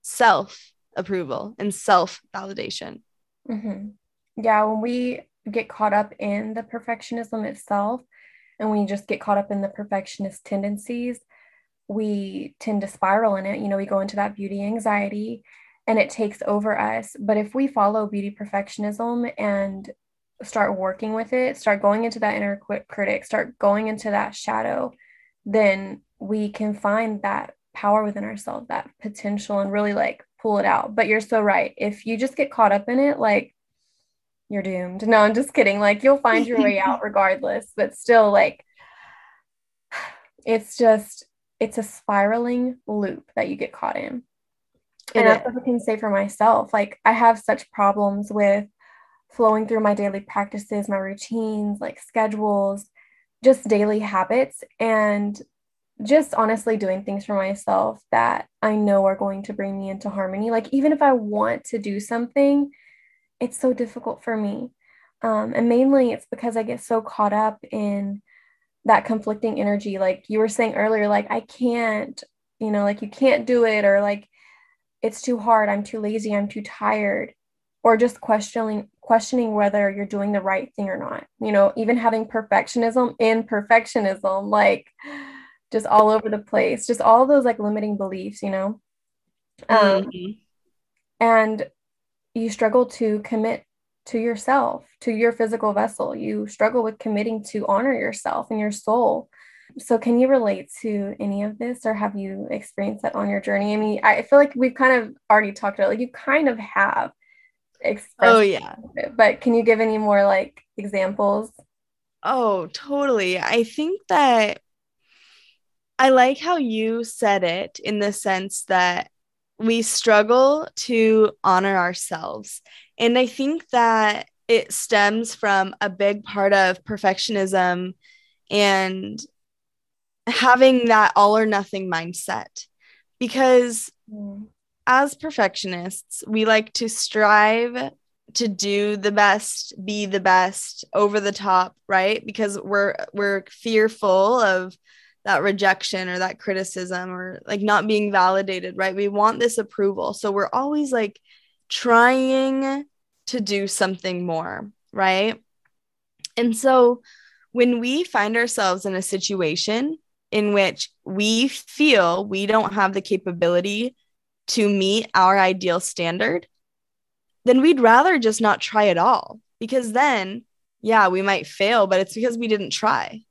self approval and self validation. Mm-hmm. Yeah, when we get caught up in the perfectionism itself and we just get caught up in the perfectionist tendencies, we tend to spiral in it. You know, we go into that beauty anxiety and it takes over us. But if we follow beauty perfectionism and start working with it, start going into that inner critic, start going into that shadow, then we can find that power within ourselves, that potential, and really like pull it out. But you're so right. If you just get caught up in it, like you're doomed. No, I'm just kidding. Like you'll find your way out regardless, but still, like it's just it's a spiraling loop that you get caught in. and that's what I can say for myself. Like I have such problems with flowing through my daily practices, my routines, like schedules, just daily habits. And just honestly doing things for myself that I know are going to bring me into harmony. Like, even if I want to do something, it's so difficult for me. Um, and mainly it's because I get so caught up in that conflicting energy. Like you were saying earlier, like, I can't, you know, like you can't do it, or like it's too hard, I'm too lazy, I'm too tired, or just questioning questioning whether you're doing the right thing or not. You know, even having perfectionism in perfectionism, like just all over the place, just all those like limiting beliefs, you know. Um, mm-hmm. And you struggle to commit to yourself, to your physical vessel. You struggle with committing to honor yourself and your soul. So, can you relate to any of this, or have you experienced that on your journey? I mean, I feel like we've kind of already talked about, it. like you kind of have. oh yeah. It, but can you give any more like examples? Oh, totally. I think that I like how you said it in the sense that we struggle to honor ourselves. And I think that it stems from a big part of perfectionism and having that all or nothing mindset. Because mm. as perfectionists, we like to strive to do the best, be the best, over the top, right? Because we're we're fearful of that rejection or that criticism or like not being validated, right? We want this approval. So we're always like trying to do something more, right? And so when we find ourselves in a situation in which we feel we don't have the capability to meet our ideal standard, then we'd rather just not try at all because then, yeah, we might fail, but it's because we didn't try.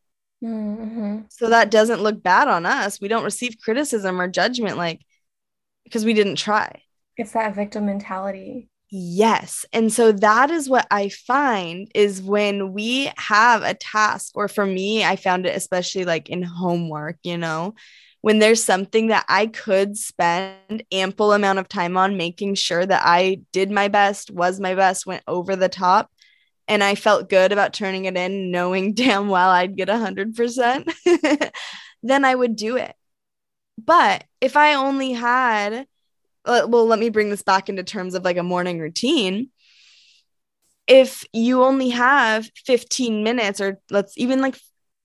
Mm-hmm. So that doesn't look bad on us. We don't receive criticism or judgment like because we didn't try. It's that victim mentality. Yes. And so that is what I find is when we have a task, or for me, I found it especially like in homework, you know, when there's something that I could spend ample amount of time on making sure that I did my best, was my best, went over the top, and I felt good about turning it in, knowing damn well I'd get 100%, then I would do it. But if I only had, uh, well, let me bring this back into terms of like a morning routine. If you only have 15 minutes, or let's even like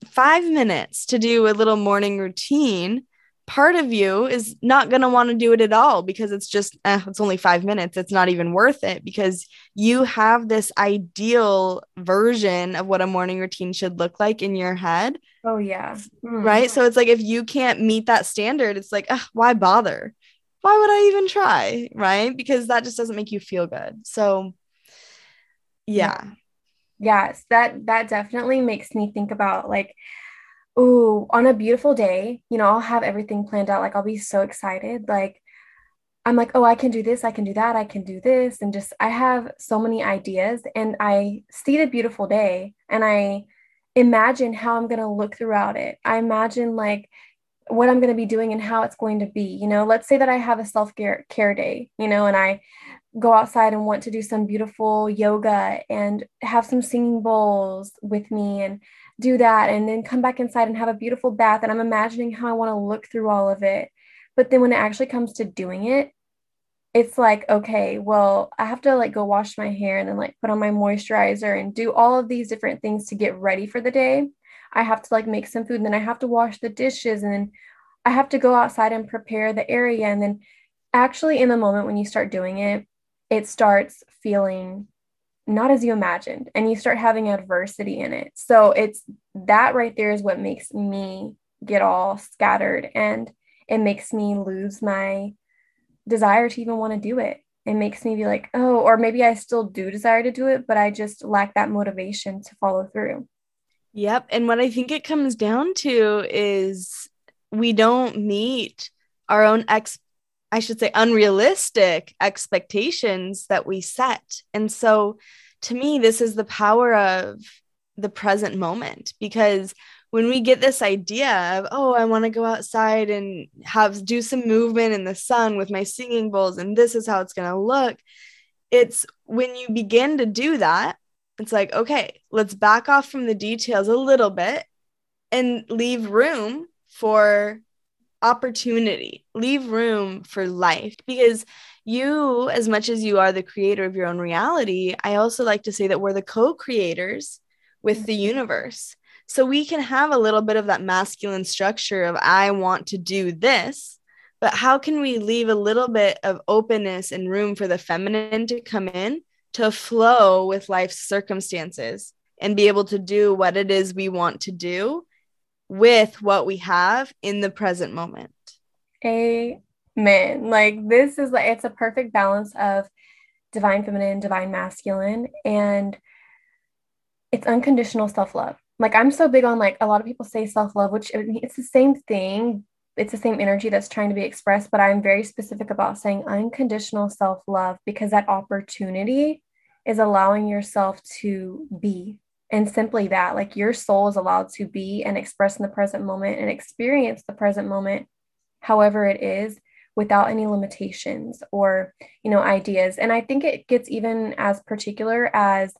five minutes to do a little morning routine, part of you is not going to want to do it at all because it's just eh, it's only five minutes. It's not even worth it because you have this ideal version of what a morning routine should look like in your head. Oh yeah. Mm. right? So it's like if you can't meet that standard it's like why bother? Why would i even try? Right? Because that just doesn't make you feel good. So yeah. Yes. That that definitely makes me think about like oh, on a beautiful day, you know, I'll have everything planned out. Like I'll be so excited. Like I'm like, oh, I can do this, I can do that, I can do this. And just I have so many ideas. And I see the beautiful day and I imagine how I'm gonna look throughout it. I imagine like what I'm going to be doing and how it's going to be. You know, let's say that I have a self care day, you know, and I go outside and want to do some beautiful yoga and have some singing bowls with me and do that and then come back inside and have a beautiful bath. And i'm imagining how i want to look through all of it. But then when it actually comes to doing it it's like okay well i have to like go wash my hair and then like put on my moisturizer and do all of these different things to get ready for the day. I have to like make some food and then i have to wash the dishes and then i have to go outside and prepare the area. And then actually in the moment when you start doing it it starts feeling not as you imagined and you start having adversity in it. So it's that right there is what makes me get all scattered and it makes me lose my desire to even want to do it. It makes me be like oh or maybe i still do desire to do it but i just lack that motivation to follow through. Yep and what i think it comes down to is we don't meet our own ex I should say, unrealistic expectations that we set. And so to me, this is the power of the present moment because when we get this idea of, oh, I want to go outside and have do some movement in the sun with my singing bowls, and this is how it's going to look, it's when you begin to do that, it's like, okay, let's back off from the details a little bit and leave room for opportunity, leave room for life. Because you, as much as you are the creator of your own reality, I also like to say that we're the co creators with the mm-hmm. universe. So we can have a little bit of that masculine structure of, I want to do this, but how can we leave a little bit of openness and room for the feminine to come in to flow with life's circumstances and be able to do what it is we want to do with what we have in the present moment. Amen. Like this is like it's a perfect balance of divine feminine, divine masculine, and it's unconditional self-love. Like I'm so big on like a lot of people say self-love, which it's the same thing. It's the same energy that's trying to be expressed, but I'm very specific about saying unconditional self-love because that opportunity is allowing yourself to be and simply that like your soul is allowed to be and express in the present moment and experience the present moment however it is without any limitations or you know ideas. And i think it gets even as particular as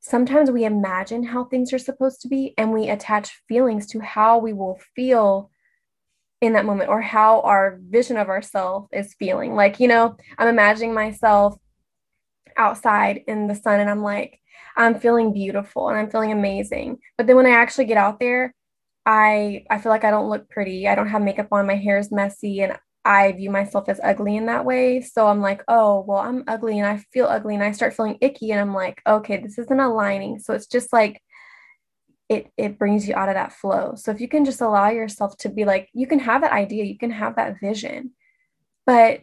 sometimes we imagine how things are supposed to be and we attach feelings to how we will feel in that moment or how our vision of ourselves is feeling. Like you know i'm imagining myself outside in the sun and i'm like i'm feeling beautiful and i'm feeling amazing but then when i actually get out there i i feel like i don't look pretty i don't have makeup on my hair is messy and I view myself as ugly in that way. So I'm like, oh, well, I'm ugly and I feel ugly and I start feeling icky and I'm like, okay, this isn't aligning. So it's just like it it brings you out of that flow. So if you can just allow yourself to be like, you can have that idea, you can have that vision, but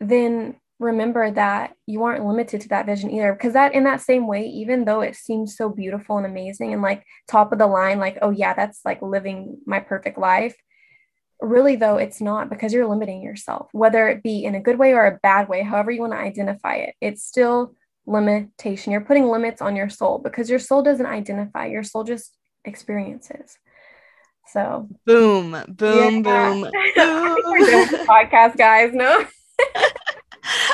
then remember that you aren't limited to that vision either because that in that same way even though it seems so beautiful and amazing and like top of the line like oh yeah that's like living my perfect life really though it's not because you're limiting yourself whether it be in a good way or a bad way however you want to identify it it's still limitation you're putting limits on your soul because your soul doesn't identify your soul just experiences so boom boom yeah. boom, boom. podcast guys no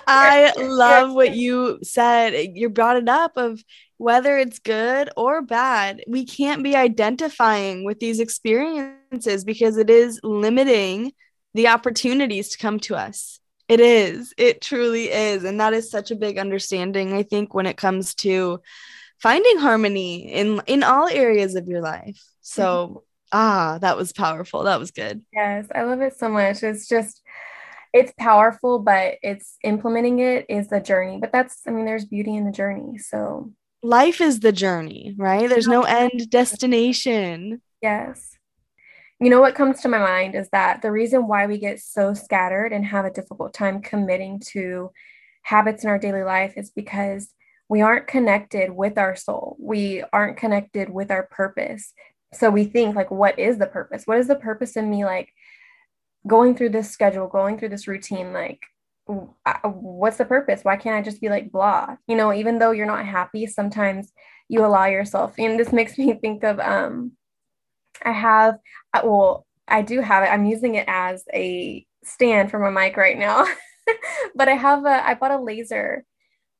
I love what you said. You brought it up of whether it's good or bad, we can't be identifying with these experiences because it is limiting the opportunities to come to us. It is. It truly is. And that is such a big understanding, I think, when it comes to finding harmony in in all areas of your life. So, mm-hmm. ah, that was powerful. That was good. Yes, I love it so much. It's just it's powerful, but it's implementing it is the journey. But that's I mean, there's beauty in the journey. So life is the journey, right? There's no end destination. Yes. You know what comes to my mind is that the reason why we get so scattered and have a difficult time committing to habits in our daily life is because we aren't connected with our soul. We aren't connected with our purpose. So we think like what is the purpose? What is the purpose in me like going through this schedule, going through this routine like what's the purpose? Why can't I just be like blah? You know, even though you're not happy, sometimes you allow yourself. And this makes me think of um, I have well, I do have it. I'm using it as a stand for my mic right now, but I have a I bought a laser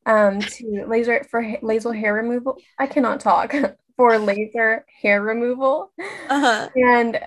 um to laser for laser hair removal. I cannot talk for laser hair removal, uh-huh. and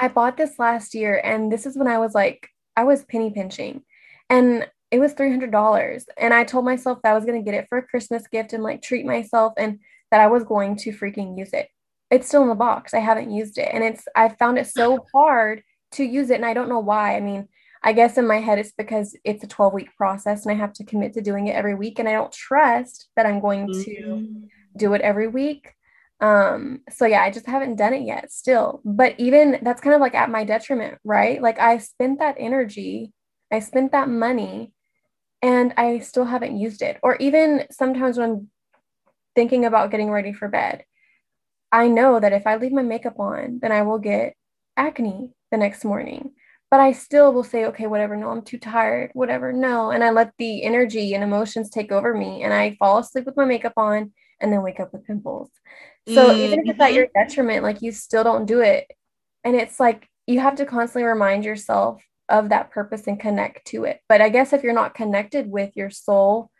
I bought this last year, and this is when I was like I was penny pinching and it was $300 and i told myself that i was going to get it for a christmas gift and like treat myself and that i was going to freaking use it. It's still in the box. I haven't used it and it's i found it so hard to use it and i don't know why. I mean i guess in my head it's because it's a 12 week process and i have to commit to doing it every week and i don't trust that i'm going mm-hmm. to do it every week um so yeah i just haven't done it yet still but even that's kind of like at my detriment right like i spent that energy I spent that money and I still haven't used it. Or even sometimes when thinking about getting ready for bed, I know that if I leave my makeup on, then I will get acne the next morning. But I still will say, okay, whatever, no, I'm too tired, whatever, no. And I let the energy and emotions take over me and I fall asleep with my makeup on and then wake up with pimples. So mm-hmm. even if it's at your mm-hmm. detriment, like you still don't do it. And it's like you have to constantly remind yourself of that purpose and connect to it. But I guess if you're not connected with your soul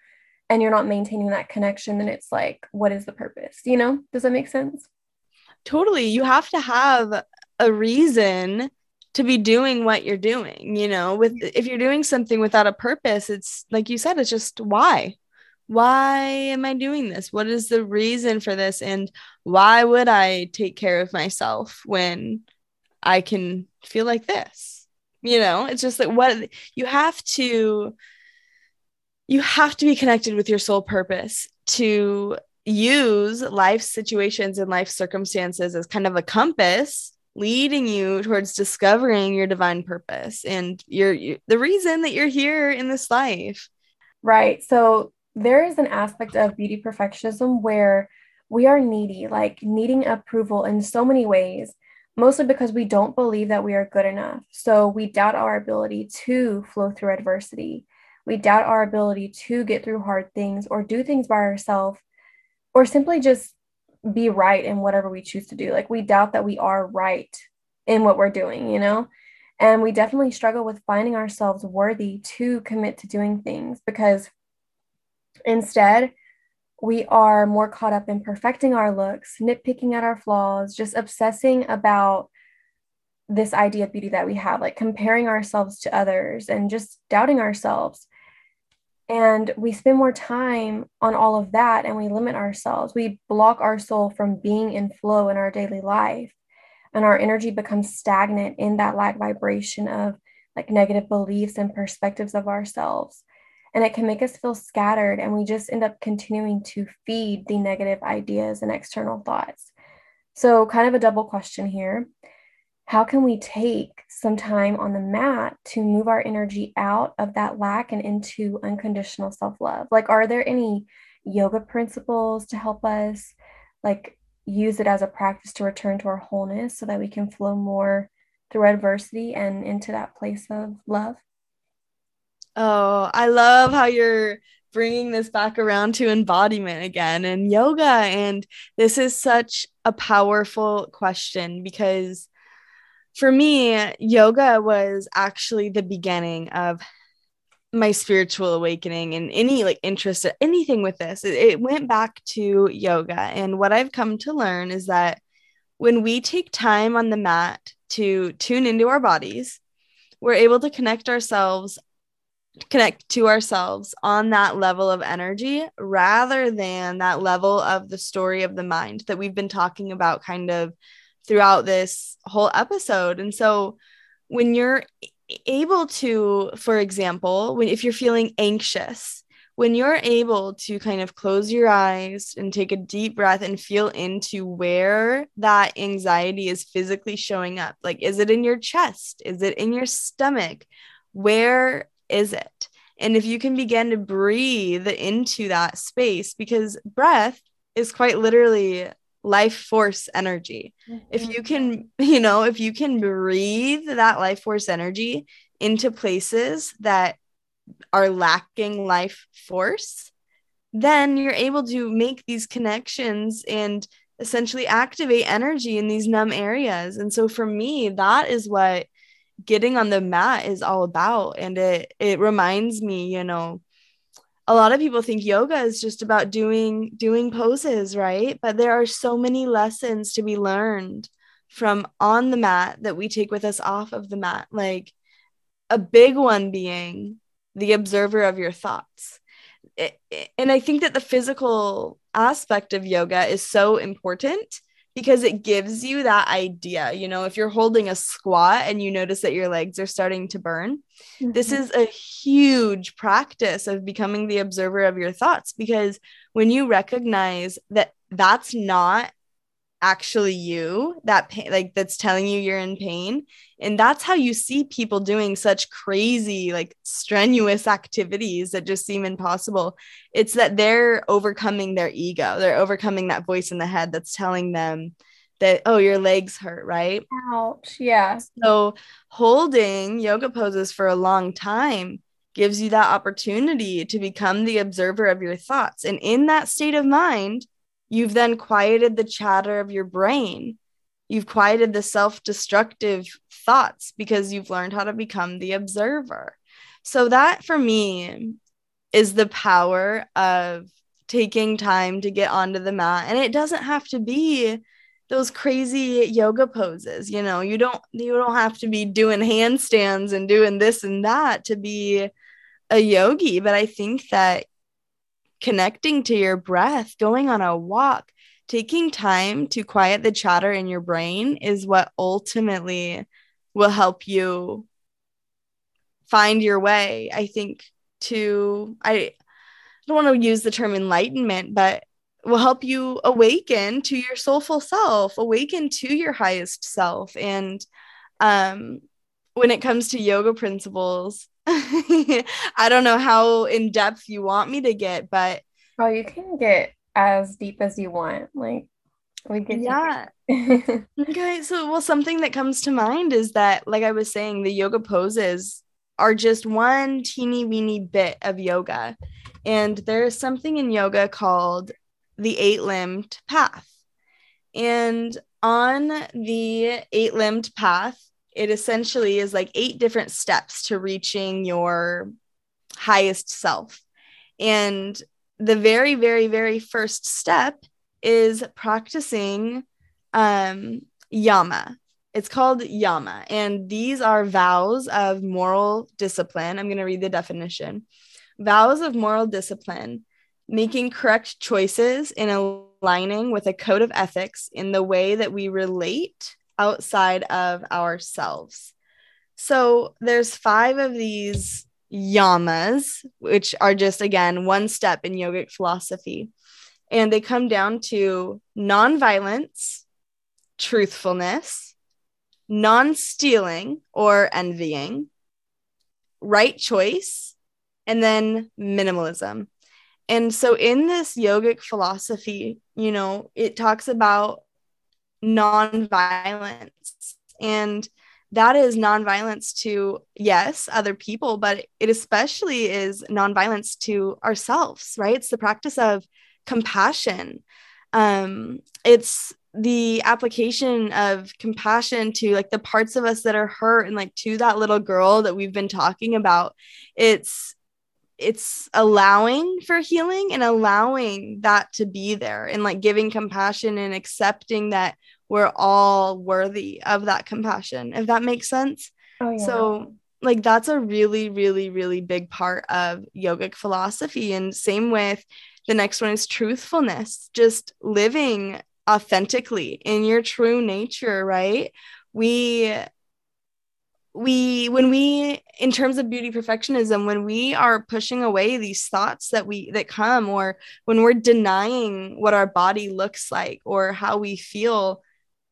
and you're not maintaining that connection, then it's like, what is the purpose? You know, does that make sense? Totally. You have to have a reason to be doing what you're doing, you know, with if you're doing something without a purpose, it's like you said, it's just why? Why am I doing this? What is the reason for this? And why would I take care of myself when I can feel like this? you know it's just like what you have to you have to be connected with your soul purpose to use life situations and life circumstances as kind of a compass leading you towards discovering your divine purpose and your, your the reason that you're here in this life right so there is an aspect of beauty perfectionism where we are needy like needing approval in so many ways mostly because we don't believe that we are good enough. So we doubt our ability to flow through adversity. We doubt our ability to get through hard things or do things by ourselves or simply just be right in whatever we choose to do. Like we doubt that we are right in what we're doing, you know? And we definitely struggle with finding ourselves worthy to commit to doing things because instead, we are more caught up in perfecting our looks, nitpicking at our flaws, just obsessing about this idea of beauty that we have, like comparing ourselves to others and just doubting ourselves. And we spend more time on all of that and we limit ourselves. We block our soul from being in flow in our daily life and our energy becomes stagnant in that light vibration of like negative beliefs and perspectives of ourselves and it can make us feel scattered and we just end up continuing to feed the negative ideas and external thoughts. So kind of a double question here. How can we take some time on the mat to move our energy out of that lack and into unconditional self-love? Like are there any yoga principles to help us like use it as a practice to return to our wholeness so that we can flow more through adversity and into that place of love. Oh, I love how you're bringing this back around to embodiment again and yoga. And this is such a powerful question because for me, yoga was actually the beginning of my spiritual awakening and any like interest anything with this it, it, went back to yoga and what i've come to learn is that when we take time on the mat to tune into our bodies we're able to connect ourselves connect to ourselves on that level of energy rather than that level of the story of the mind that we've been talking about kind of throughout this whole episode and so when you're able to, for example, when if you're feeling anxious, when you're able to kind of close your eyes and take a deep breath and feel into where that anxiety is physically showing up, like is it in your chest? Is it in your stomach? Where is it? And if you can begin to breathe into that space, because breath is quite literally life force energy. Mm-hmm. If you can, you know, if you can breathe that life force energy into places that are lacking life force, then you're able to make these connections and essentially activate energy in these numb areas. And so for me, that is what getting on the mat is all about and it it reminds me, you know, a lot of people think yoga is just about doing doing poses right? But there are so many lessons to be learned from on the mat that we take with us off of the mat. Like a big one being the observer of your thoughts. And i think that the physical aspect of yoga is so important because it gives you that idea. You know, if you're holding a squat and you notice that your legs are starting to burn, mm-hmm. this is a huge practice of becoming the observer of your thoughts because when you recognize that that's not actually you that pain like that's telling you you're in pain. And that's how you see people doing such crazy like strenuous activities that just seem impossible. It's that they're overcoming their ego. They're overcoming that voice in the head that's telling them that oh your legs hurt right? Ouch yeah. So holding yoga poses for a long time gives you that opportunity to become the observer of your thoughts. And in that state of mind You've then quieted the chatter of your brain. You've quieted the self destructive thoughts because you've learned how to become the observer. So, that for me is the power of taking time to get onto the mat. And it doesn't have to be those crazy yoga poses you know you don't you don't have to be doing handstands and doing this and that to be a yogi but i think that connecting to your breath, going on a walk, taking time to quiet the chatter in your brain is what ultimately will help you find your way. I think to I don't want to use the term enlightenment, but will help you awaken to your soulful self, awaken to your highest self. And um, when it comes to yoga principles, I don't know how in depth you want me to get, but oh, you can get as deep as you want. Like we get yeah. okay, so well, something that comes to mind is that, like I was saying, the yoga poses are just one teeny weeny bit of yoga, and there is something in yoga called the eight limbed path. And on the eight limbed path, it essentially is like eight different steps to reaching your highest self. And the very, very, very first step is practicing um, yama. It's called yama. And these are vows of moral discipline. I'm going to read the definition vows of moral discipline, making correct choices in aligning with a code of ethics in the way that we relate outside of ourselves. So there's five of these yamas, which are just again one step in yogic philosophy. And they come down to nonviolence, truthfulness, non stealing or envying, right choice, and then minimalism. And so in this yogic philosophy, you know, it talks about nonviolence. And that is nonviolence to yes other people but it especially is nonviolence to ourselves right? It's the practice of compassion. Um it's the application of compassion to like the parts of us that are hurt and like to that little girl that we've been talking about. It's it's allowing for healing and allowing that to be there and like giving compassion and accepting that we're all worthy of that compassion if that makes sense oh, yeah. so like that's a really really really big part of yogic philosophy and same with the next one is truthfulness just living authentically in your true nature right we we when we in terms of beauty perfectionism when we are pushing away these thoughts that we that come or when we're denying what our body looks like or how we feel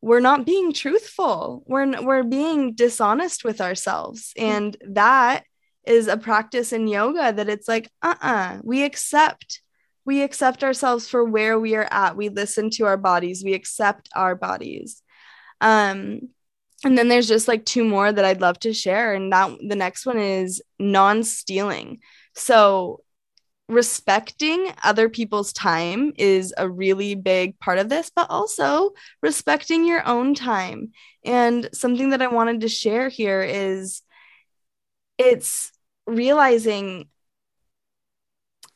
we're not being truthful. We're we're being dishonest with ourselves. And that is a practice in yoga that it's like uh-uh we accept we accept ourselves for where we are at. We listen to our bodies. We accept our bodies. Um and then there's just like two more that I'd love to share and that the next one is non-stealing. So respecting other people's time is a really big part of this, but also respecting your own time. And something that I wanted to share here is it's realizing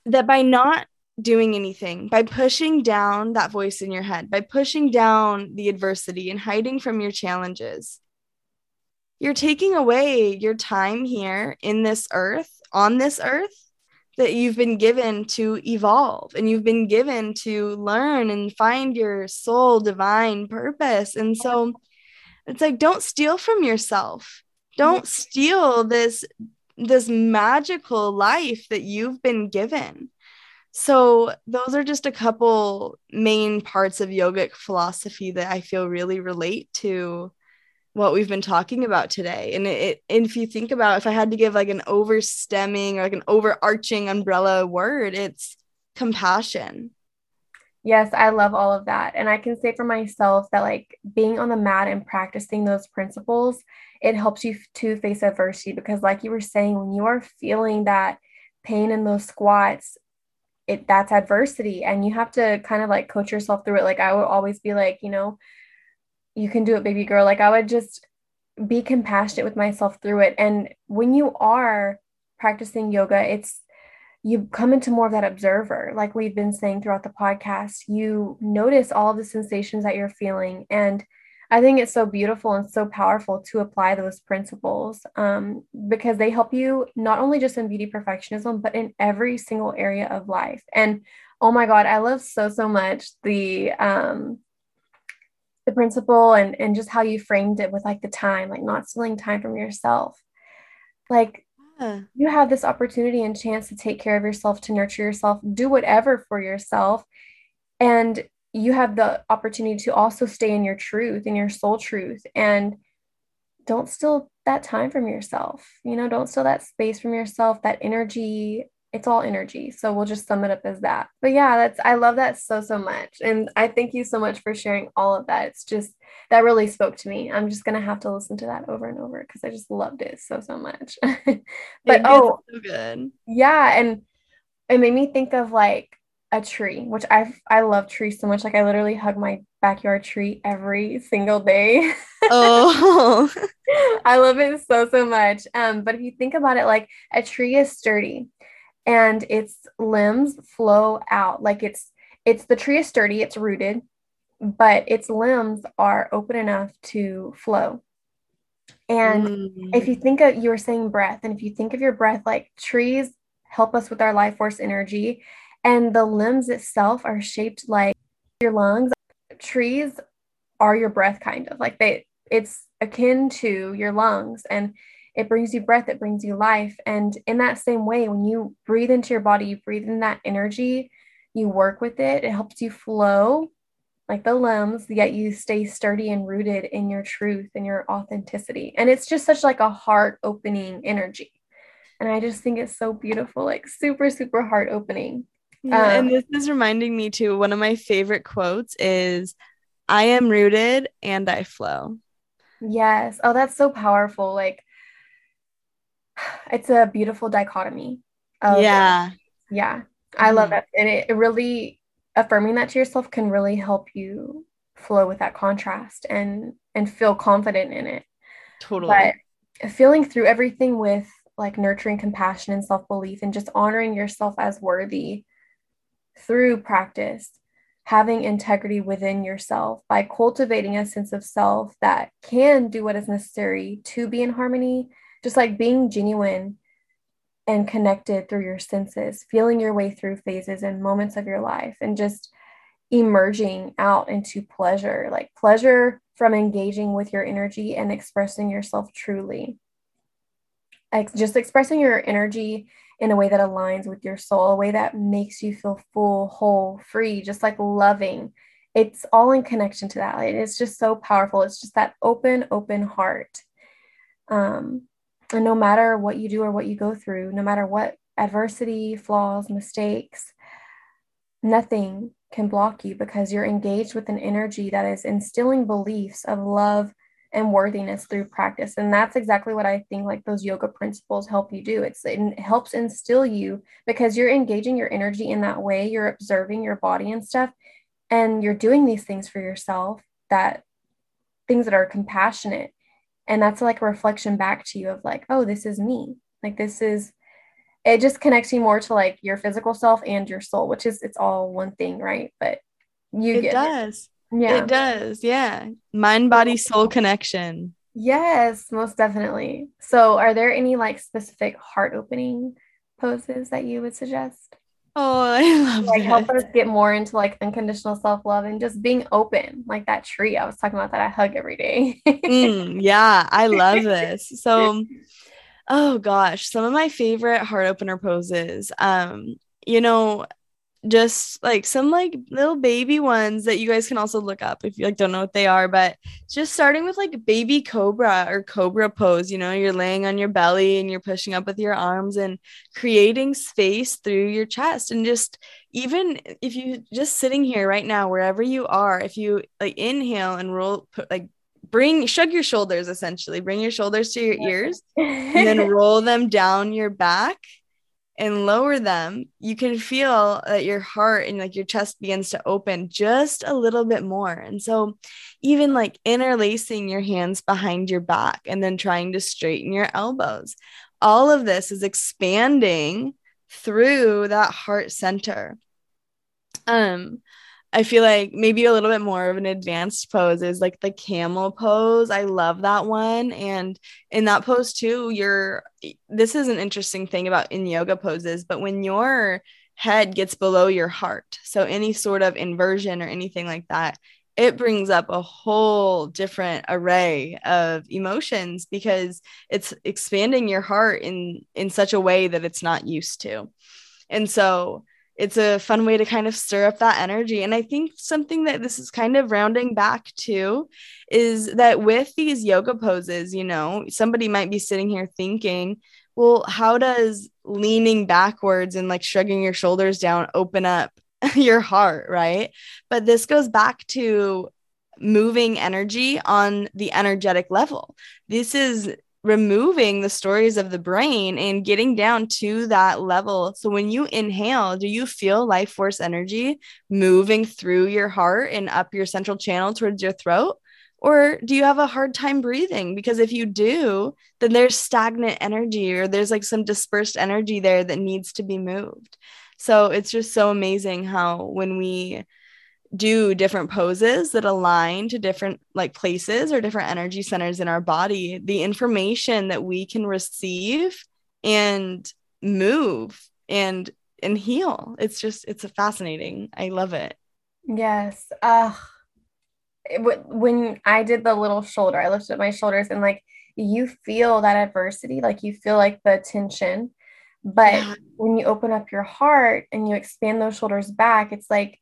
that by not doing anything, by pushing down that voice in your head, by pushing down the adversity and hiding from your challenges, you're taking away your time here in this earth, on this earth, that you've been given to evolve and you've been given to learn and find your soul divine purpose. And so it's like, don't steal from yourself. Don't steal this this magical life that you've been given so, those are just a couple main parts of yogic philosophy that I feel really relate to what we've been talking about today. And it, and if you think about if I had to give like an overstemming or like an overarching umbrella word, it's compassion. Yes, I love all of that. And I can say for myself that like being on the mat and practicing those principles, it helps you to face adversity because like you were saying when you are feeling that pain in those squats, it that's adversity and you have to kind of like coach yourself through it. Like i would always be like you know you can do it baby girl. Like i would just be compassionate with myself through it. And when you are practicing yoga it's you come into more of that observer. Like we've been saying throughout the podcast you notice all the sensations that you're feeling and I think it's so beautiful and so powerful to apply those principles um, because they help you not only just in beauty perfectionism, but in every single area of life. And oh my God, I love so, so much the, um, the principle and, and just how you framed it with like the time, like not stealing time from yourself. Like yeah. you have this opportunity and chance to take care of yourself, to nurture yourself, do whatever for yourself. And you have the opportunity to also stay in your truth in your soul truth and don't steal that time from yourself. You know don't steal that space from yourself that energy. It's all energy. So we'll just sum it up as that. But yeah that's i love that so so much. And i thank you so much for sharing all of that. It's just that really spoke to me. I'm just gonna have to listen to that over and over because i just loved it so so much. But oh so good. yeah and it made me think of like a tree, which I I love trees so much. Like I literally hug my backyard tree every single day. Oh, I love it so so much. Um, but if you think about it, like a tree is sturdy, and its limbs flow out. Like it's it's the tree is sturdy, it's rooted, but its limbs are open enough to flow. And mm. if you think of you were saying breath, and if you think of your breath, like trees help us with our life force energy and the limbs itself are shaped like your lungs. Trees are your breath, kind of like they, it's akin to your lungs and it brings you breath, it brings you life. And in that same way, when you breathe into your body, you breathe in that energy, you work with it, it helps you flow like the limbs, yet you stay sturdy and rooted in your truth and your authenticity. And it's just such like a heart opening energy. And I just think it's so beautiful, like super, super heart opening. Yeah, um, and this is reminding me too. One of my favorite quotes is, "I am rooted and I flow." Yes. Oh, that's so powerful. Like, it's a beautiful dichotomy. yeah. Yeah. Mm-hmm. I love that, and it, it really affirming that to yourself can really help you flow with that contrast and and feel confident in it. Totally. But feeling through everything with like nurturing compassion and self-belief and just honoring yourself as worthy through practice, having integrity within yourself by cultivating a sense of self that can do what is necessary to be in harmony, just like being genuine and connected through your senses, feeling your way through phases and moments of your life, and just emerging out into pleasure, like pleasure from engaging with your energy and expressing yourself truly. Like just expressing your energy in a way that aligns with your soul, a way that makes you feel full, whole, free, just like loving. It's all in connection to that. It's just so powerful. It's just that open, open heart. Um, and no matter what you do or what you go through, no matter what adversity, flaws, mistakes, nothing can block you because you're engaged with an energy that is instilling beliefs of love, and worthiness through practice. And that's exactly what i think like those yoga principles help you do. It's it helps instill you because you're engaging your energy in that way. You're observing your body and stuff and you're doing these things for yourself that things that are compassionate. And that's like a reflection back to you of like oh this is me. Like this is it just connects you more to like your physical self and your soul which is it's all one thing right? But you get it. does yeah. It does. Yeah. Mind, body, soul connection. Yes, most definitely. So, are there any like specific heart opening poses that you would suggest? Oh, I love like help us get more into like unconditional self love and just being open, like that tree I was talking about that I hug every day. mm, yeah, I love this. So, oh gosh, some of my favorite heart opener poses. Um, you know, just like some like little baby ones that you guys can also look up if you like don't know what they are but just starting with like baby cobra or cobra pose you know you're laying on your belly and you're pushing up with your arms and creating space through your chest and just even if you just sitting here right now wherever you are if you like inhale and roll put like bring shrug your shoulders essentially bring your shoulders to your ears and then roll them down your back and lower them, you can feel that your heart and like your chest begins to open just a little bit more. And so, even like interlacing your hands behind your back and then trying to straighten your elbows, all of this is expanding through that heart center. Um, I feel like maybe a little bit more of an advanced pose is like the camel pose. I love that one. And in that pose too, you're this is an interesting thing about in yoga poses, but when your head gets below your heart, so any sort of inversion or anything like that, it brings up a whole different array of emotions because it's expanding your heart in in such a way that it's not used to. And so it's a fun way to kind of stir up that energy. And I think something that this is kind of rounding back to is that with these yoga poses, you know, somebody might be sitting here thinking, well, how does leaning backwards and like shrugging your shoulders down open up your heart, right? But this goes back to moving energy on the energetic level. This is removing the stories of the brain and getting down to that level. So when you inhale, do you feel life force energy moving through your heart and up your central channel towards your throat? Or do you have a hard time breathing? Because if you do, then there's stagnant energy or there's like some dispersed energy there that needs to be moved. So it's just so amazing how when we do different poses that align to different like places or different energy centers in our body the information that we can receive and move and and heal. It's just it's fascinating i love it. Yes. Uh when i did the little shoulder i lifted up my shoulders and like you feel that adversity like you feel like the tension but yeah. when you open up your heart and you expand those shoulders back it's like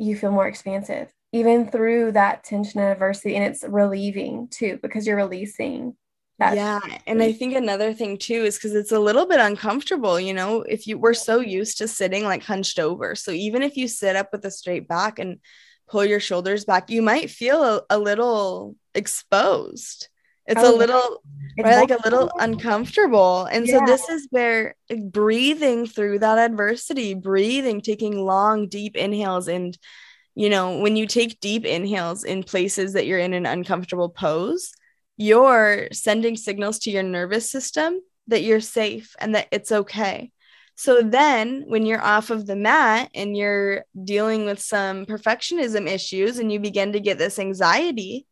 you feel more expansive even through that tension and adversity. And it's relieving too because you're releasing that yeah and i think another thing too is because it's a little bit uncomfortable you know if you we're so used to sitting like hunched over. So even if you sit up with a straight back and pull your shoulders back you might feel a, a little exposed it's oh, a little it's right, like a little uncomfortable. And yeah. so this is where like, breathing through that adversity breathing taking long deep inhales and you know when you take deep inhales in places that you're in an uncomfortable pose you're sending signals to your nervous system that you're safe and that it's okay. So then when you're off of the mat and you're dealing with some perfectionism issues and you begin to get this anxiety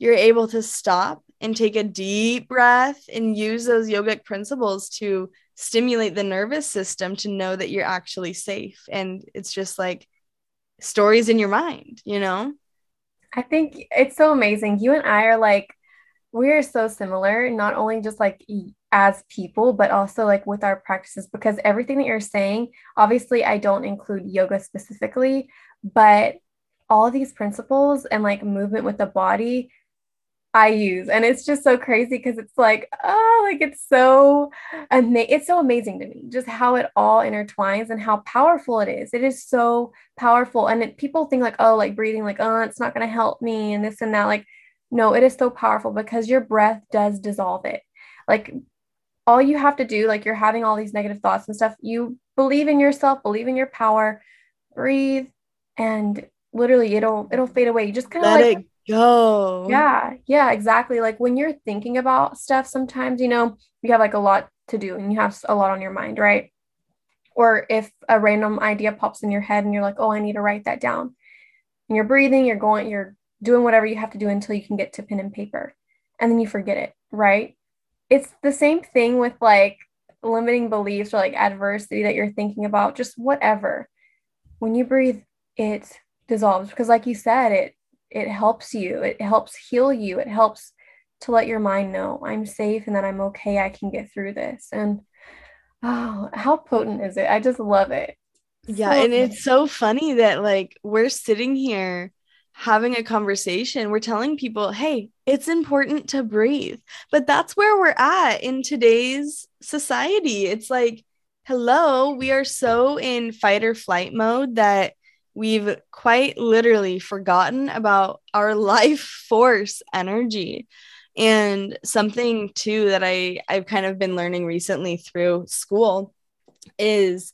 you're able to stop and take a deep breath and use those yogic principles to stimulate the nervous system to know that you're actually safe. And it's just like stories in your mind, you know? I think it's so amazing. You and I are like, we are so similar, not only just like as people, but also like with our practices, because everything that you're saying, obviously, I don't include yoga specifically, but all these principles and like movement with the body I use. And it's just so crazy because it's like, oh, like it's so ama- it's so amazing to me just how it all intertwines and how powerful it is. It is so powerful. And it, people think like, oh, like breathing, like, oh, it's not going to help me and this and that. Like, no, it is so powerful because your breath does dissolve it. Like all you have to do, like you're having all these negative thoughts and stuff, you believe in yourself, believe in your power, breathe, and literally it'll it'll fade away. You just kind of like go. Yeah, yeah, exactly. Like when you're thinking about stuff, sometimes, you know, you have like a lot to do and you have a lot on your mind, right? Or if a random idea pops in your head and you're like, oh, I need to write that down. And you're breathing, you're going, you're doing whatever you have to do until you can get to pen and paper. And then you forget it, right? It's the same thing with like limiting beliefs or like adversity that you're thinking about, just whatever. When you breathe, it dissolves because, like you said, it it helps you it helps heal you it helps to let your mind know i'm safe and that i'm okay i can get through this. And oh how potent is it? I just love it. Yeah so and it's so funny that like we're sitting here having a conversation we're telling people hey it's important to breathe. But that's where we're at in today's society. It's like hello we are so in fight or flight mode that we've quite literally forgotten about our life force energy. And something too that I, I've kind of been learning recently through school is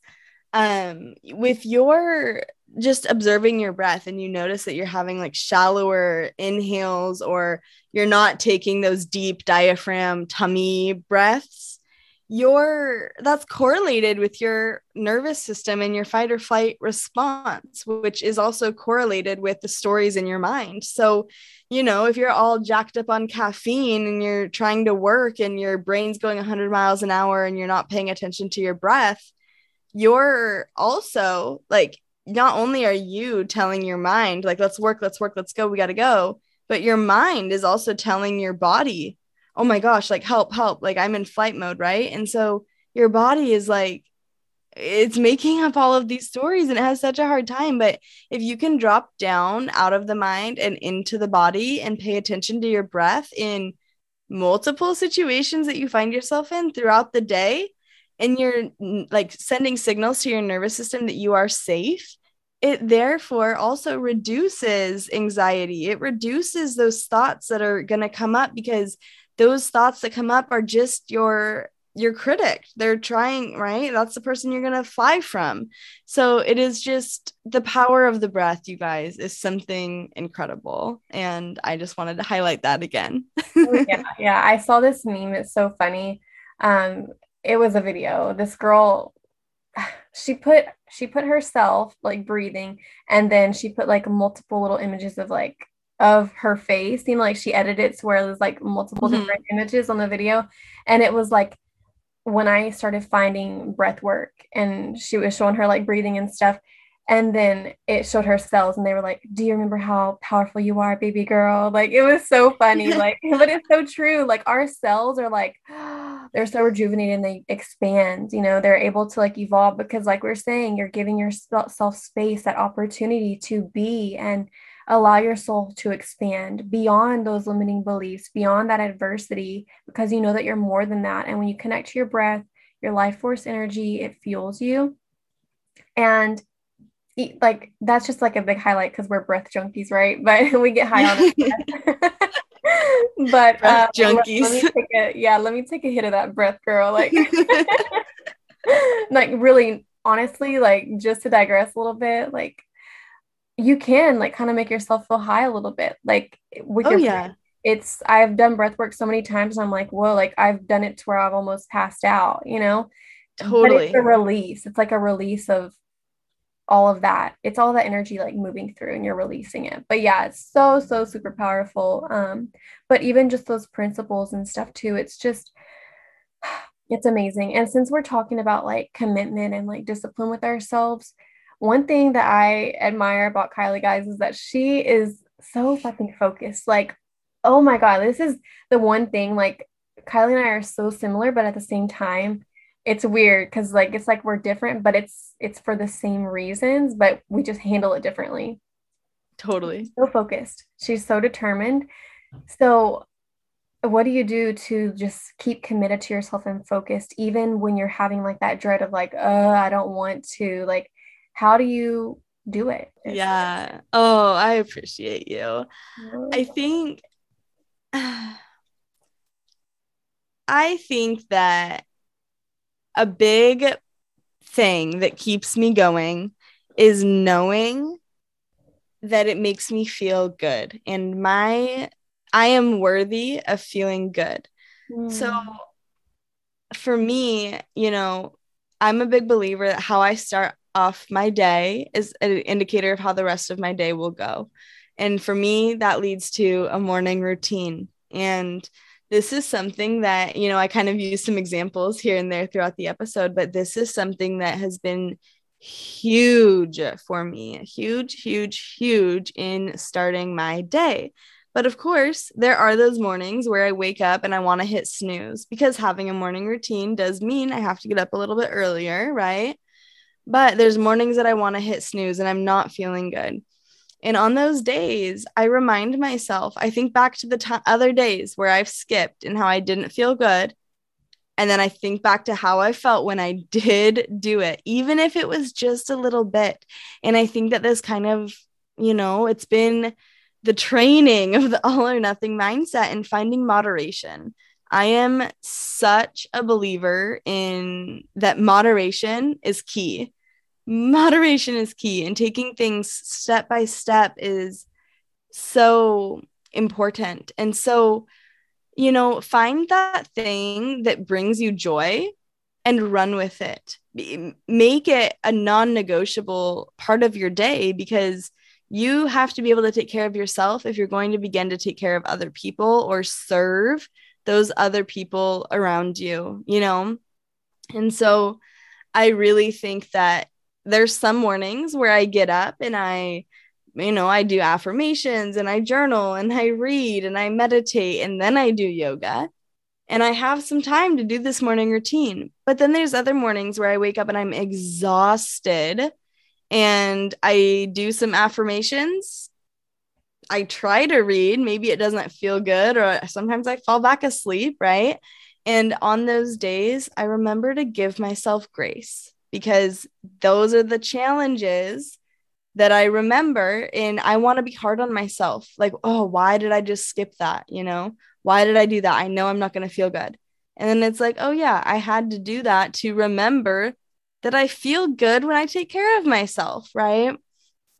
um, with your just observing your breath and you notice that you're having like shallower inhales or you're not taking those deep diaphragm tummy breaths your that's correlated with your nervous system and your fight or flight response which is also correlated with the stories in your mind. So you know if you're all jacked up on caffeine and you're trying to work and your brain's going 100 miles an hour and you're not paying attention to your breath you're also like not only are you telling your mind like let's work let's work let's go we got to go but your mind is also telling your body oh my gosh, like help, help, like I'm in flight mode, right? And so your body is like, it's making up all of these stories and it has such a hard time. But if you can drop down out of the mind and into the body and pay attention to your breath in multiple situations that you find yourself in throughout the day, and you're like sending signals to your nervous system that you are safe, it therefore also reduces anxiety. It reduces those thoughts that are going to come up because those thoughts that come up are just your your critic. They're trying, right? That's the person you're going to fly from. So it is just the power of the breath, you guys, is something incredible. And I just wanted to highlight that again. oh, yeah, yeah. I saw this meme. It's so funny. Um, it was a video. This girl, she put she put herself like breathing, and then she put like multiple little images of like of her face. Seemed like she edited it to where there's like multiple mm-hmm. different images on the video, and it was like when I started finding breath work and she was showing her like breathing and stuff. And then it showed her cells and they were like, Do you remember how powerful you are, baby girl? Like it was so funny. like, but it's so true. Like our cells are like, they're so rejuvenated and they expand, you know, they're able to like evolve because, like we're saying, you're giving yourself space, that opportunity to be and allow your soul to expand beyond those limiting beliefs, beyond that adversity, because you know that you're more than that. And when you connect to your breath, your life force energy, it fuels you. And like that's just like a big highlight because we're breath junkies, right? But we get high on it. but uh, junkies. Let, let, me take a, yeah, let me take a hit of that breath, girl. Like, like really, honestly, like just to digress a little bit, like you can like kind of make yourself feel high a little bit like with oh, your yeah. it's i've done breath work so many times i'm like whoa like i've done it to where i've almost passed out you know? Totally but it's a release. It's like a release of all of that. It's all that energy like moving through and you're releasing it. But yeah it's so so super powerful um but even just those principles and stuff too it's just it's amazing. And since we're talking about like commitment and like discipline with ourselves one thing that I admire about Kylie, guys, is that she is so fucking focused. Like, oh my God, this is the one thing. Like, Kylie and I are so similar, but at the same time, it's weird because like it's like we're different, but it's it's for the same reasons, but we just handle it differently. Totally. so focused. She's so determined. So what do you do to just keep committed to yourself and focused even when you're having like that dread of like, oh, I don't want to like how do you do it? Yeah. Oh, I appreciate you. I think I think that a big thing that keeps me going is knowing that it makes me feel good and my I am worthy of feeling good. Mm. So for me, you know, I'm a big believer that how I start off my day is an indicator of how the rest of my day will go. And for me, that leads to a morning routine. And this is something that, you know, I kind of use some examples here and there throughout the episode, but this is something that has been huge for me, huge, huge, huge in starting my day. But of course, there are those mornings where I wake up and I want to hit snooze because having a morning routine does mean I have to get up a little bit earlier, right? But there's mornings that I want to hit snooze and I'm not feeling good. And on those days, I remind myself, I think back to the t- other days where I've skipped and how I didn't feel good. And then I think back to how I felt when I did do it, even if it was just a little bit. And I think that this kind of, you know, it's been the training of the all or nothing mindset and finding moderation. I am such a believer in that moderation is key moderation is key and taking things step by step is so important. And so, you know, find that thing that brings you joy and run with it. Make it a non negotiable part of your day because you have to be able to take care of yourself if you're going to begin to take care of other people or serve those other people around you, you know? And so I really think that there's some mornings where I get up and I, you know, I do affirmations and I journal and I read and I meditate and then I do yoga. And I have some time to do this morning routine. But then there's other mornings where I wake up and I'm exhausted and I do some affirmations. I try to read. Maybe it doesn't feel good, or sometimes I fall back asleep, right? And on those days, I remember to give myself grace because those are the challenges that I remember and I want to be hard on myself. Like, oh, why did I just skip that? You know, why did I do that? I know I'm not going to feel good. And then it's like, oh, yeah, I had to do that to remember that I feel good when I take care of myself. Right.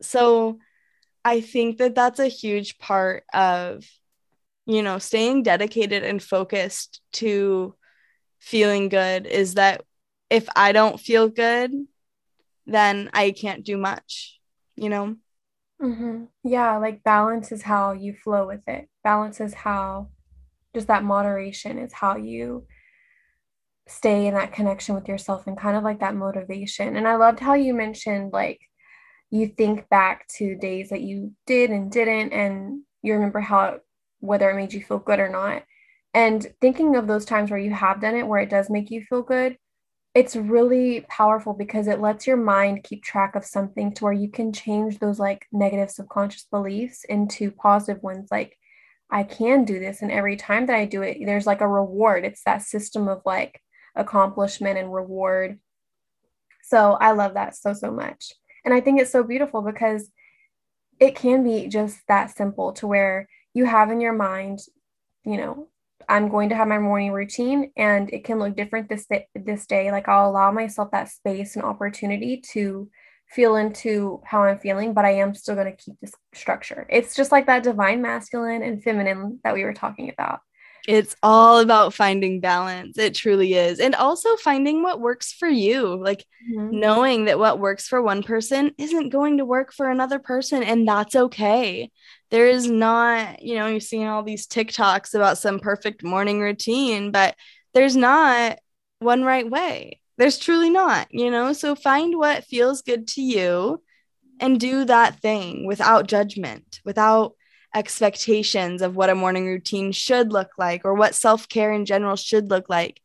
So I think that that's a huge part of, you know, staying dedicated and focused to feeling good is that if I don't feel good, then I can't do much, you know? Mm-hmm. Yeah, like balance is how you flow with it. Balance is how, just that moderation is how you stay in that connection with yourself and kind of like that motivation. And I loved how you mentioned like you think back to days that you did and didn't, and you remember how, whether it made you feel good or not. And thinking of those times where you have done it, where it does make you feel good, it's really powerful because it lets your mind keep track of something to where you can change those like negative subconscious beliefs into positive ones like I can do this and every time that I do it there's like a reward. It's that system of like accomplishment and reward. So I love that so so much. And I think it's so beautiful because it can be just that simple to where you have in your mind you know I'm going to have my morning routine and it can look different this this day. Like I'll allow myself that space and opportunity to feel into how I'm feeling, but I am still going to keep this structure. It's just like that divine masculine and feminine that we were talking about. It's all about finding balance. It truly is. And also finding what works for you. Like mm-hmm. knowing that what works for one person isn't going to work for another person, and that's okay. There is not, you know, you're seeing all these TikToks about some perfect morning routine, but there's not one right way. There's truly not, you know? So find what feels good to you and do that thing without judgment, without expectations of what a morning routine should look like or what self care in general should look like.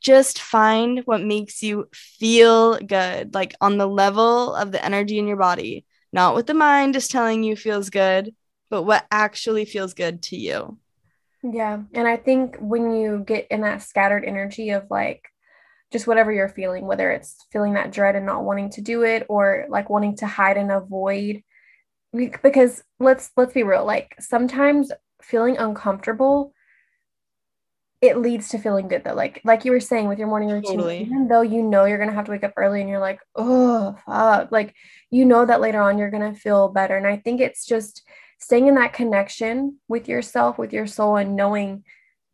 Just find what makes you feel good, like on the level of the energy in your body, not what the mind is telling you feels good, but what actually feels good to you. Yeah. And I think when you get in that scattered energy of like, just whatever you're feeling, whether it's feeling that dread and not wanting to do it or like wanting to hide and avoid because let's let's be real like sometimes feeling uncomfortable it leads to feeling good though. Like like you were saying with your morning routine totally. even though you know you're gonna have to wake up early and you're like oh fuck like you know that later on you're gonna feel better. And i think it's just staying in that connection with yourself with your soul and knowing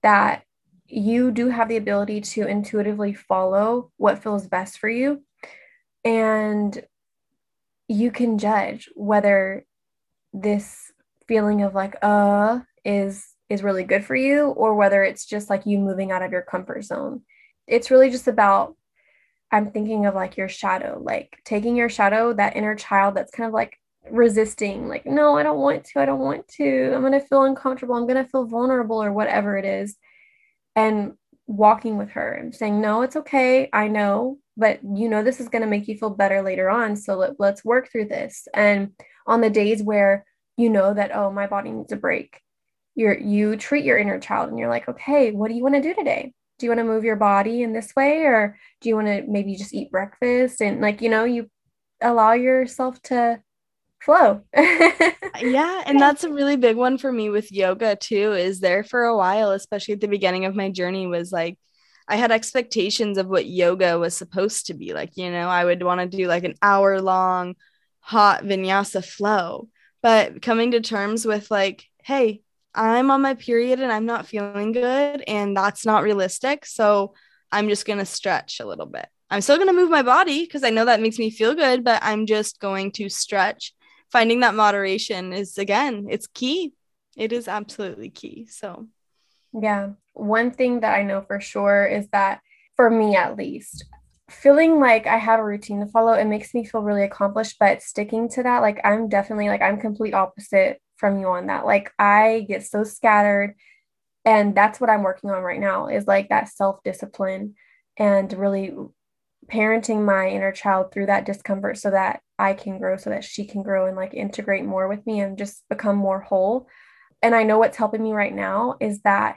that you do have the ability to intuitively follow what feels best for you. And you can judge whether this feeling of like uh is is really good for you or whether it's just like you moving out of your comfort zone. It's really just about i'm thinking of like your shadow like taking your shadow that inner child that's kind of like resisting like no i don't want to i don't want to. I'm going to feel uncomfortable. I'm going to feel vulnerable or whatever it is and walking with her and saying no it's okay. I know but you know this is going to make you feel better later on so let, let's work through this. And on the days where you know that oh my body needs a break you're you treat your inner child and you're like okay what do you want to do today? Do you want to move your body in this way or do you want to maybe just eat breakfast? And like you know you allow yourself to flow. Yeah and that's a really big one for me with yoga too is there for a while especially at the beginning of my journey was like I had expectations of what yoga was supposed to be like. You know, I would want to do like an hour long hot vinyasa flow. But coming to terms with like, hey, I'm on my period and I'm not feeling good, and that's not realistic. So I'm just going to stretch a little bit. I'm still going to move my body because I know that makes me feel good, but I'm just going to stretch. Finding that moderation is, again, it's key. It is absolutely key. So, yeah. One thing that I know for sure is that for me at least, feeling like I have a routine to follow, it makes me feel really accomplished. But sticking to that, like I'm definitely like I'm complete opposite from you on that. Like I get so scattered. And that's what I'm working on right now is like that self-discipline and really parenting my inner child through that discomfort so that I can grow, so that she can grow and like integrate more with me and just become more whole. And I know what's helping me right now is that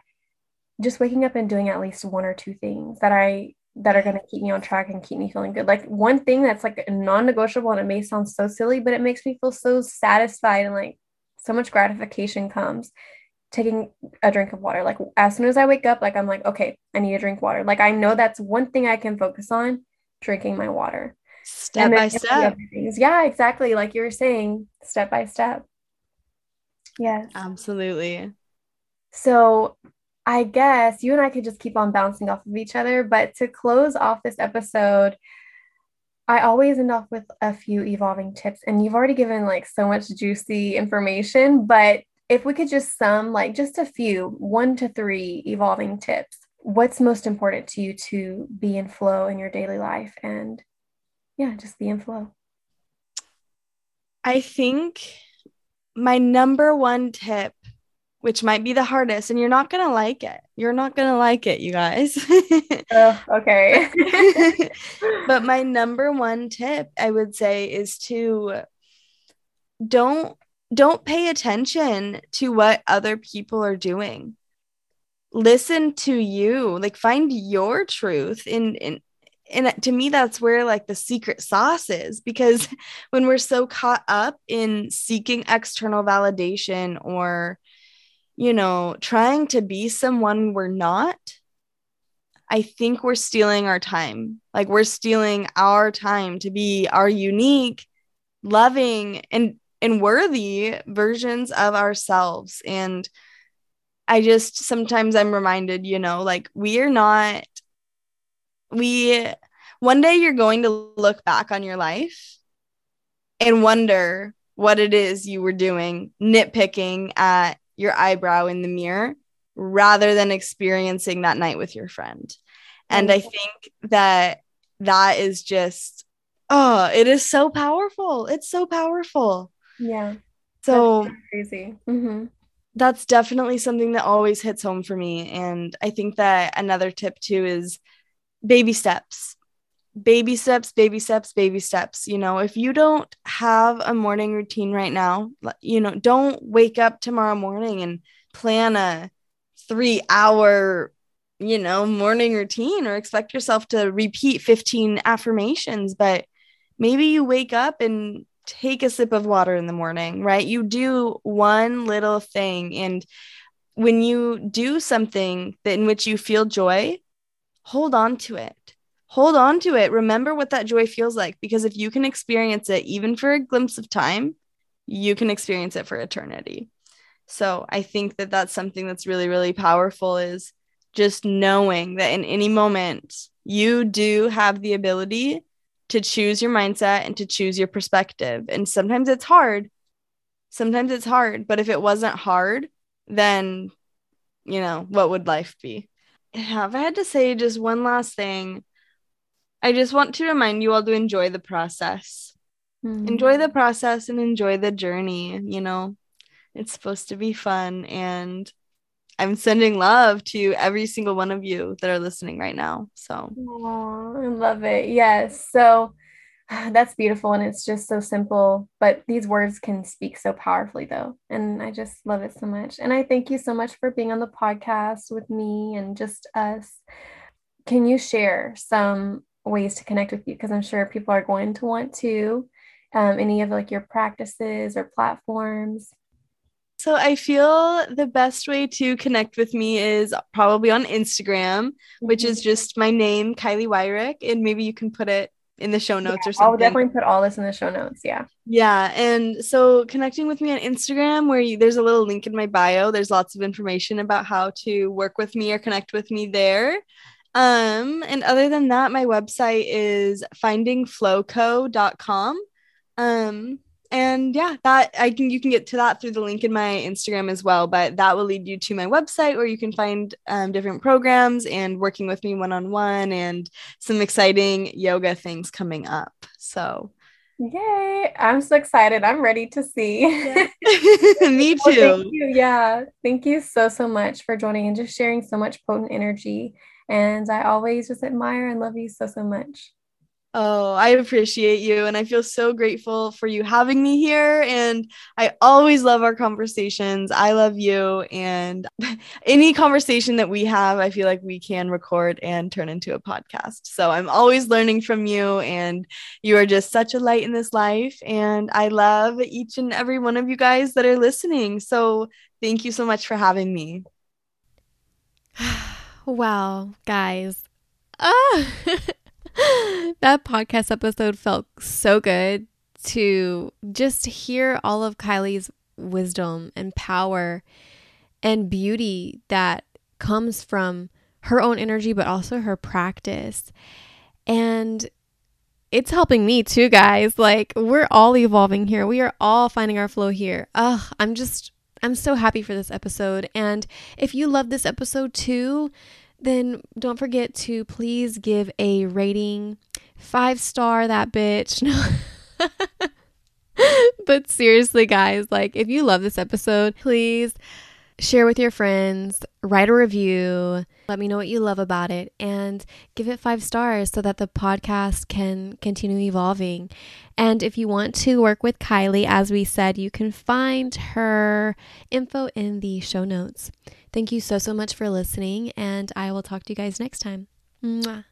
just waking up and doing at least one or two things that I that are going to keep me on track and keep me feeling good. Like one thing that's like non-negotiable and it may sound so silly, but it makes me feel so satisfied and like so much gratification comes taking a drink of water. Like as soon as I wake up, like I'm like, okay, I need to drink water. Like I know that's one thing I can focus on, drinking my water. Step by step. Yeah, exactly. Like you were saying, step by step. Yes. Absolutely. So I guess you and I could just keep on bouncing off of each other. But to close off this episode, I always end off with a few evolving tips. And you've already given like so much juicy information. But if we could just sum like just a few, one to three evolving tips, what's most important to you to be in flow in your daily life? And yeah, just be in flow. I think my number one tip which might be the hardest and you're not going to like it. You're not going to like it, you guys. oh, okay. but my number one tip I would say is to don't don't pay attention to what other people are doing. Listen to you. Like find your truth in in and to me that's where like the secret sauce is because when we're so caught up in seeking external validation or you know, trying to be someone we're not, I think we're stealing our time. Like we're stealing our time to be our unique, loving, and and worthy versions of ourselves. And I just sometimes I'm reminded, you know, like we are not we one day you're going to look back on your life and wonder what it is you were doing, nitpicking at your eyebrow in the mirror rather than experiencing that night with your friend. And I think that that is just, oh, it is so powerful. It's so powerful. Yeah. So crazy. Mm-hmm. That's definitely something that always hits home for me. And I think that another tip too is baby steps baby steps, baby steps, baby steps. You know, if you don't have a morning routine right now, you know, don't wake up tomorrow morning and plan a three hour, you know, morning routine or expect yourself to repeat 15 affirmations. But maybe you wake up and take a sip of water in the morning, right? You do one little thing. And when you do something that in which you feel joy, hold on to it hold on to it. Remember what that joy feels like because if you can experience it even for a glimpse of time, you can experience it for eternity. So I think that that's something that's really, really powerful is just knowing that in any moment, you do have the ability to choose your mindset and to choose your perspective. And sometimes it's hard. Sometimes it's hard. But if it wasn't hard, then, you know, what would life be? If I had to say just one last thing, I just want to remind you all to enjoy the process. Mm-hmm. Enjoy the process and enjoy the journey. You know, it's supposed to be fun. And I'm sending love to every single one of you that are listening right now. So, Aww, I love it. Yes. So, that's beautiful and it's just so simple but these words can speak so powerfully though and i just love it so much and i thank you so much for being on the podcast with me and just us can you share some ways to connect with you because I'm sure people are going to want to. Um, any of like your practices or platforms? So I feel the best way to connect with me is probably on Instagram, mm-hmm. which is just my name, Kylie Wyrick, and maybe you can put it in the show notes yeah, or something. I'll definitely put all this in the show notes. Yeah. Yeah. And so connecting with me on Instagram, where you, there's a little link in my bio, there's lots of information about how to work with me or connect with me there. Um, and other than that, my website is findingflowco.com. Um, and yeah, that I can you can get to that through the link in my Instagram as well. But that will lead you to my website where you can find um, different programs and working with me one on one and some exciting yoga things coming up. So Yay! I'm so excited. I'm ready to see. Yeah. Me too. Well, thank you. Yeah. Thank you so, so much for joining and just sharing so much potent energy and I always just admire and love you so, so much. Oh, I appreciate you. And I feel so grateful for you having me here. And I always love our conversations. I love you. And any conversation that we have, I feel like we can record and turn into a podcast. So I'm always learning from you. And you are just such a light in this life. And I love each and every one of you guys that are listening. So thank you so much for having me. Wow, guys. Ah. that podcast episode felt so good to just hear all of Kylie's wisdom and power and beauty that comes from her own energy, but also her practice. And it's helping me too, guys. Like, we're all evolving here. We are all finding our flow here. Ugh, I'm just, I'm so happy for this episode. And if you love this episode too, then don't forget to please give a rating. Five star that bitch. No. but seriously, guys, like if you love this episode, please share with your friends, write a review, let me know what you love about it, and give it five stars so that the podcast can continue evolving. And if you want to work with Kylie, as we said, you can find her info in the show notes. Thank you so, so much for listening, and I will talk to you guys next time. Mwah.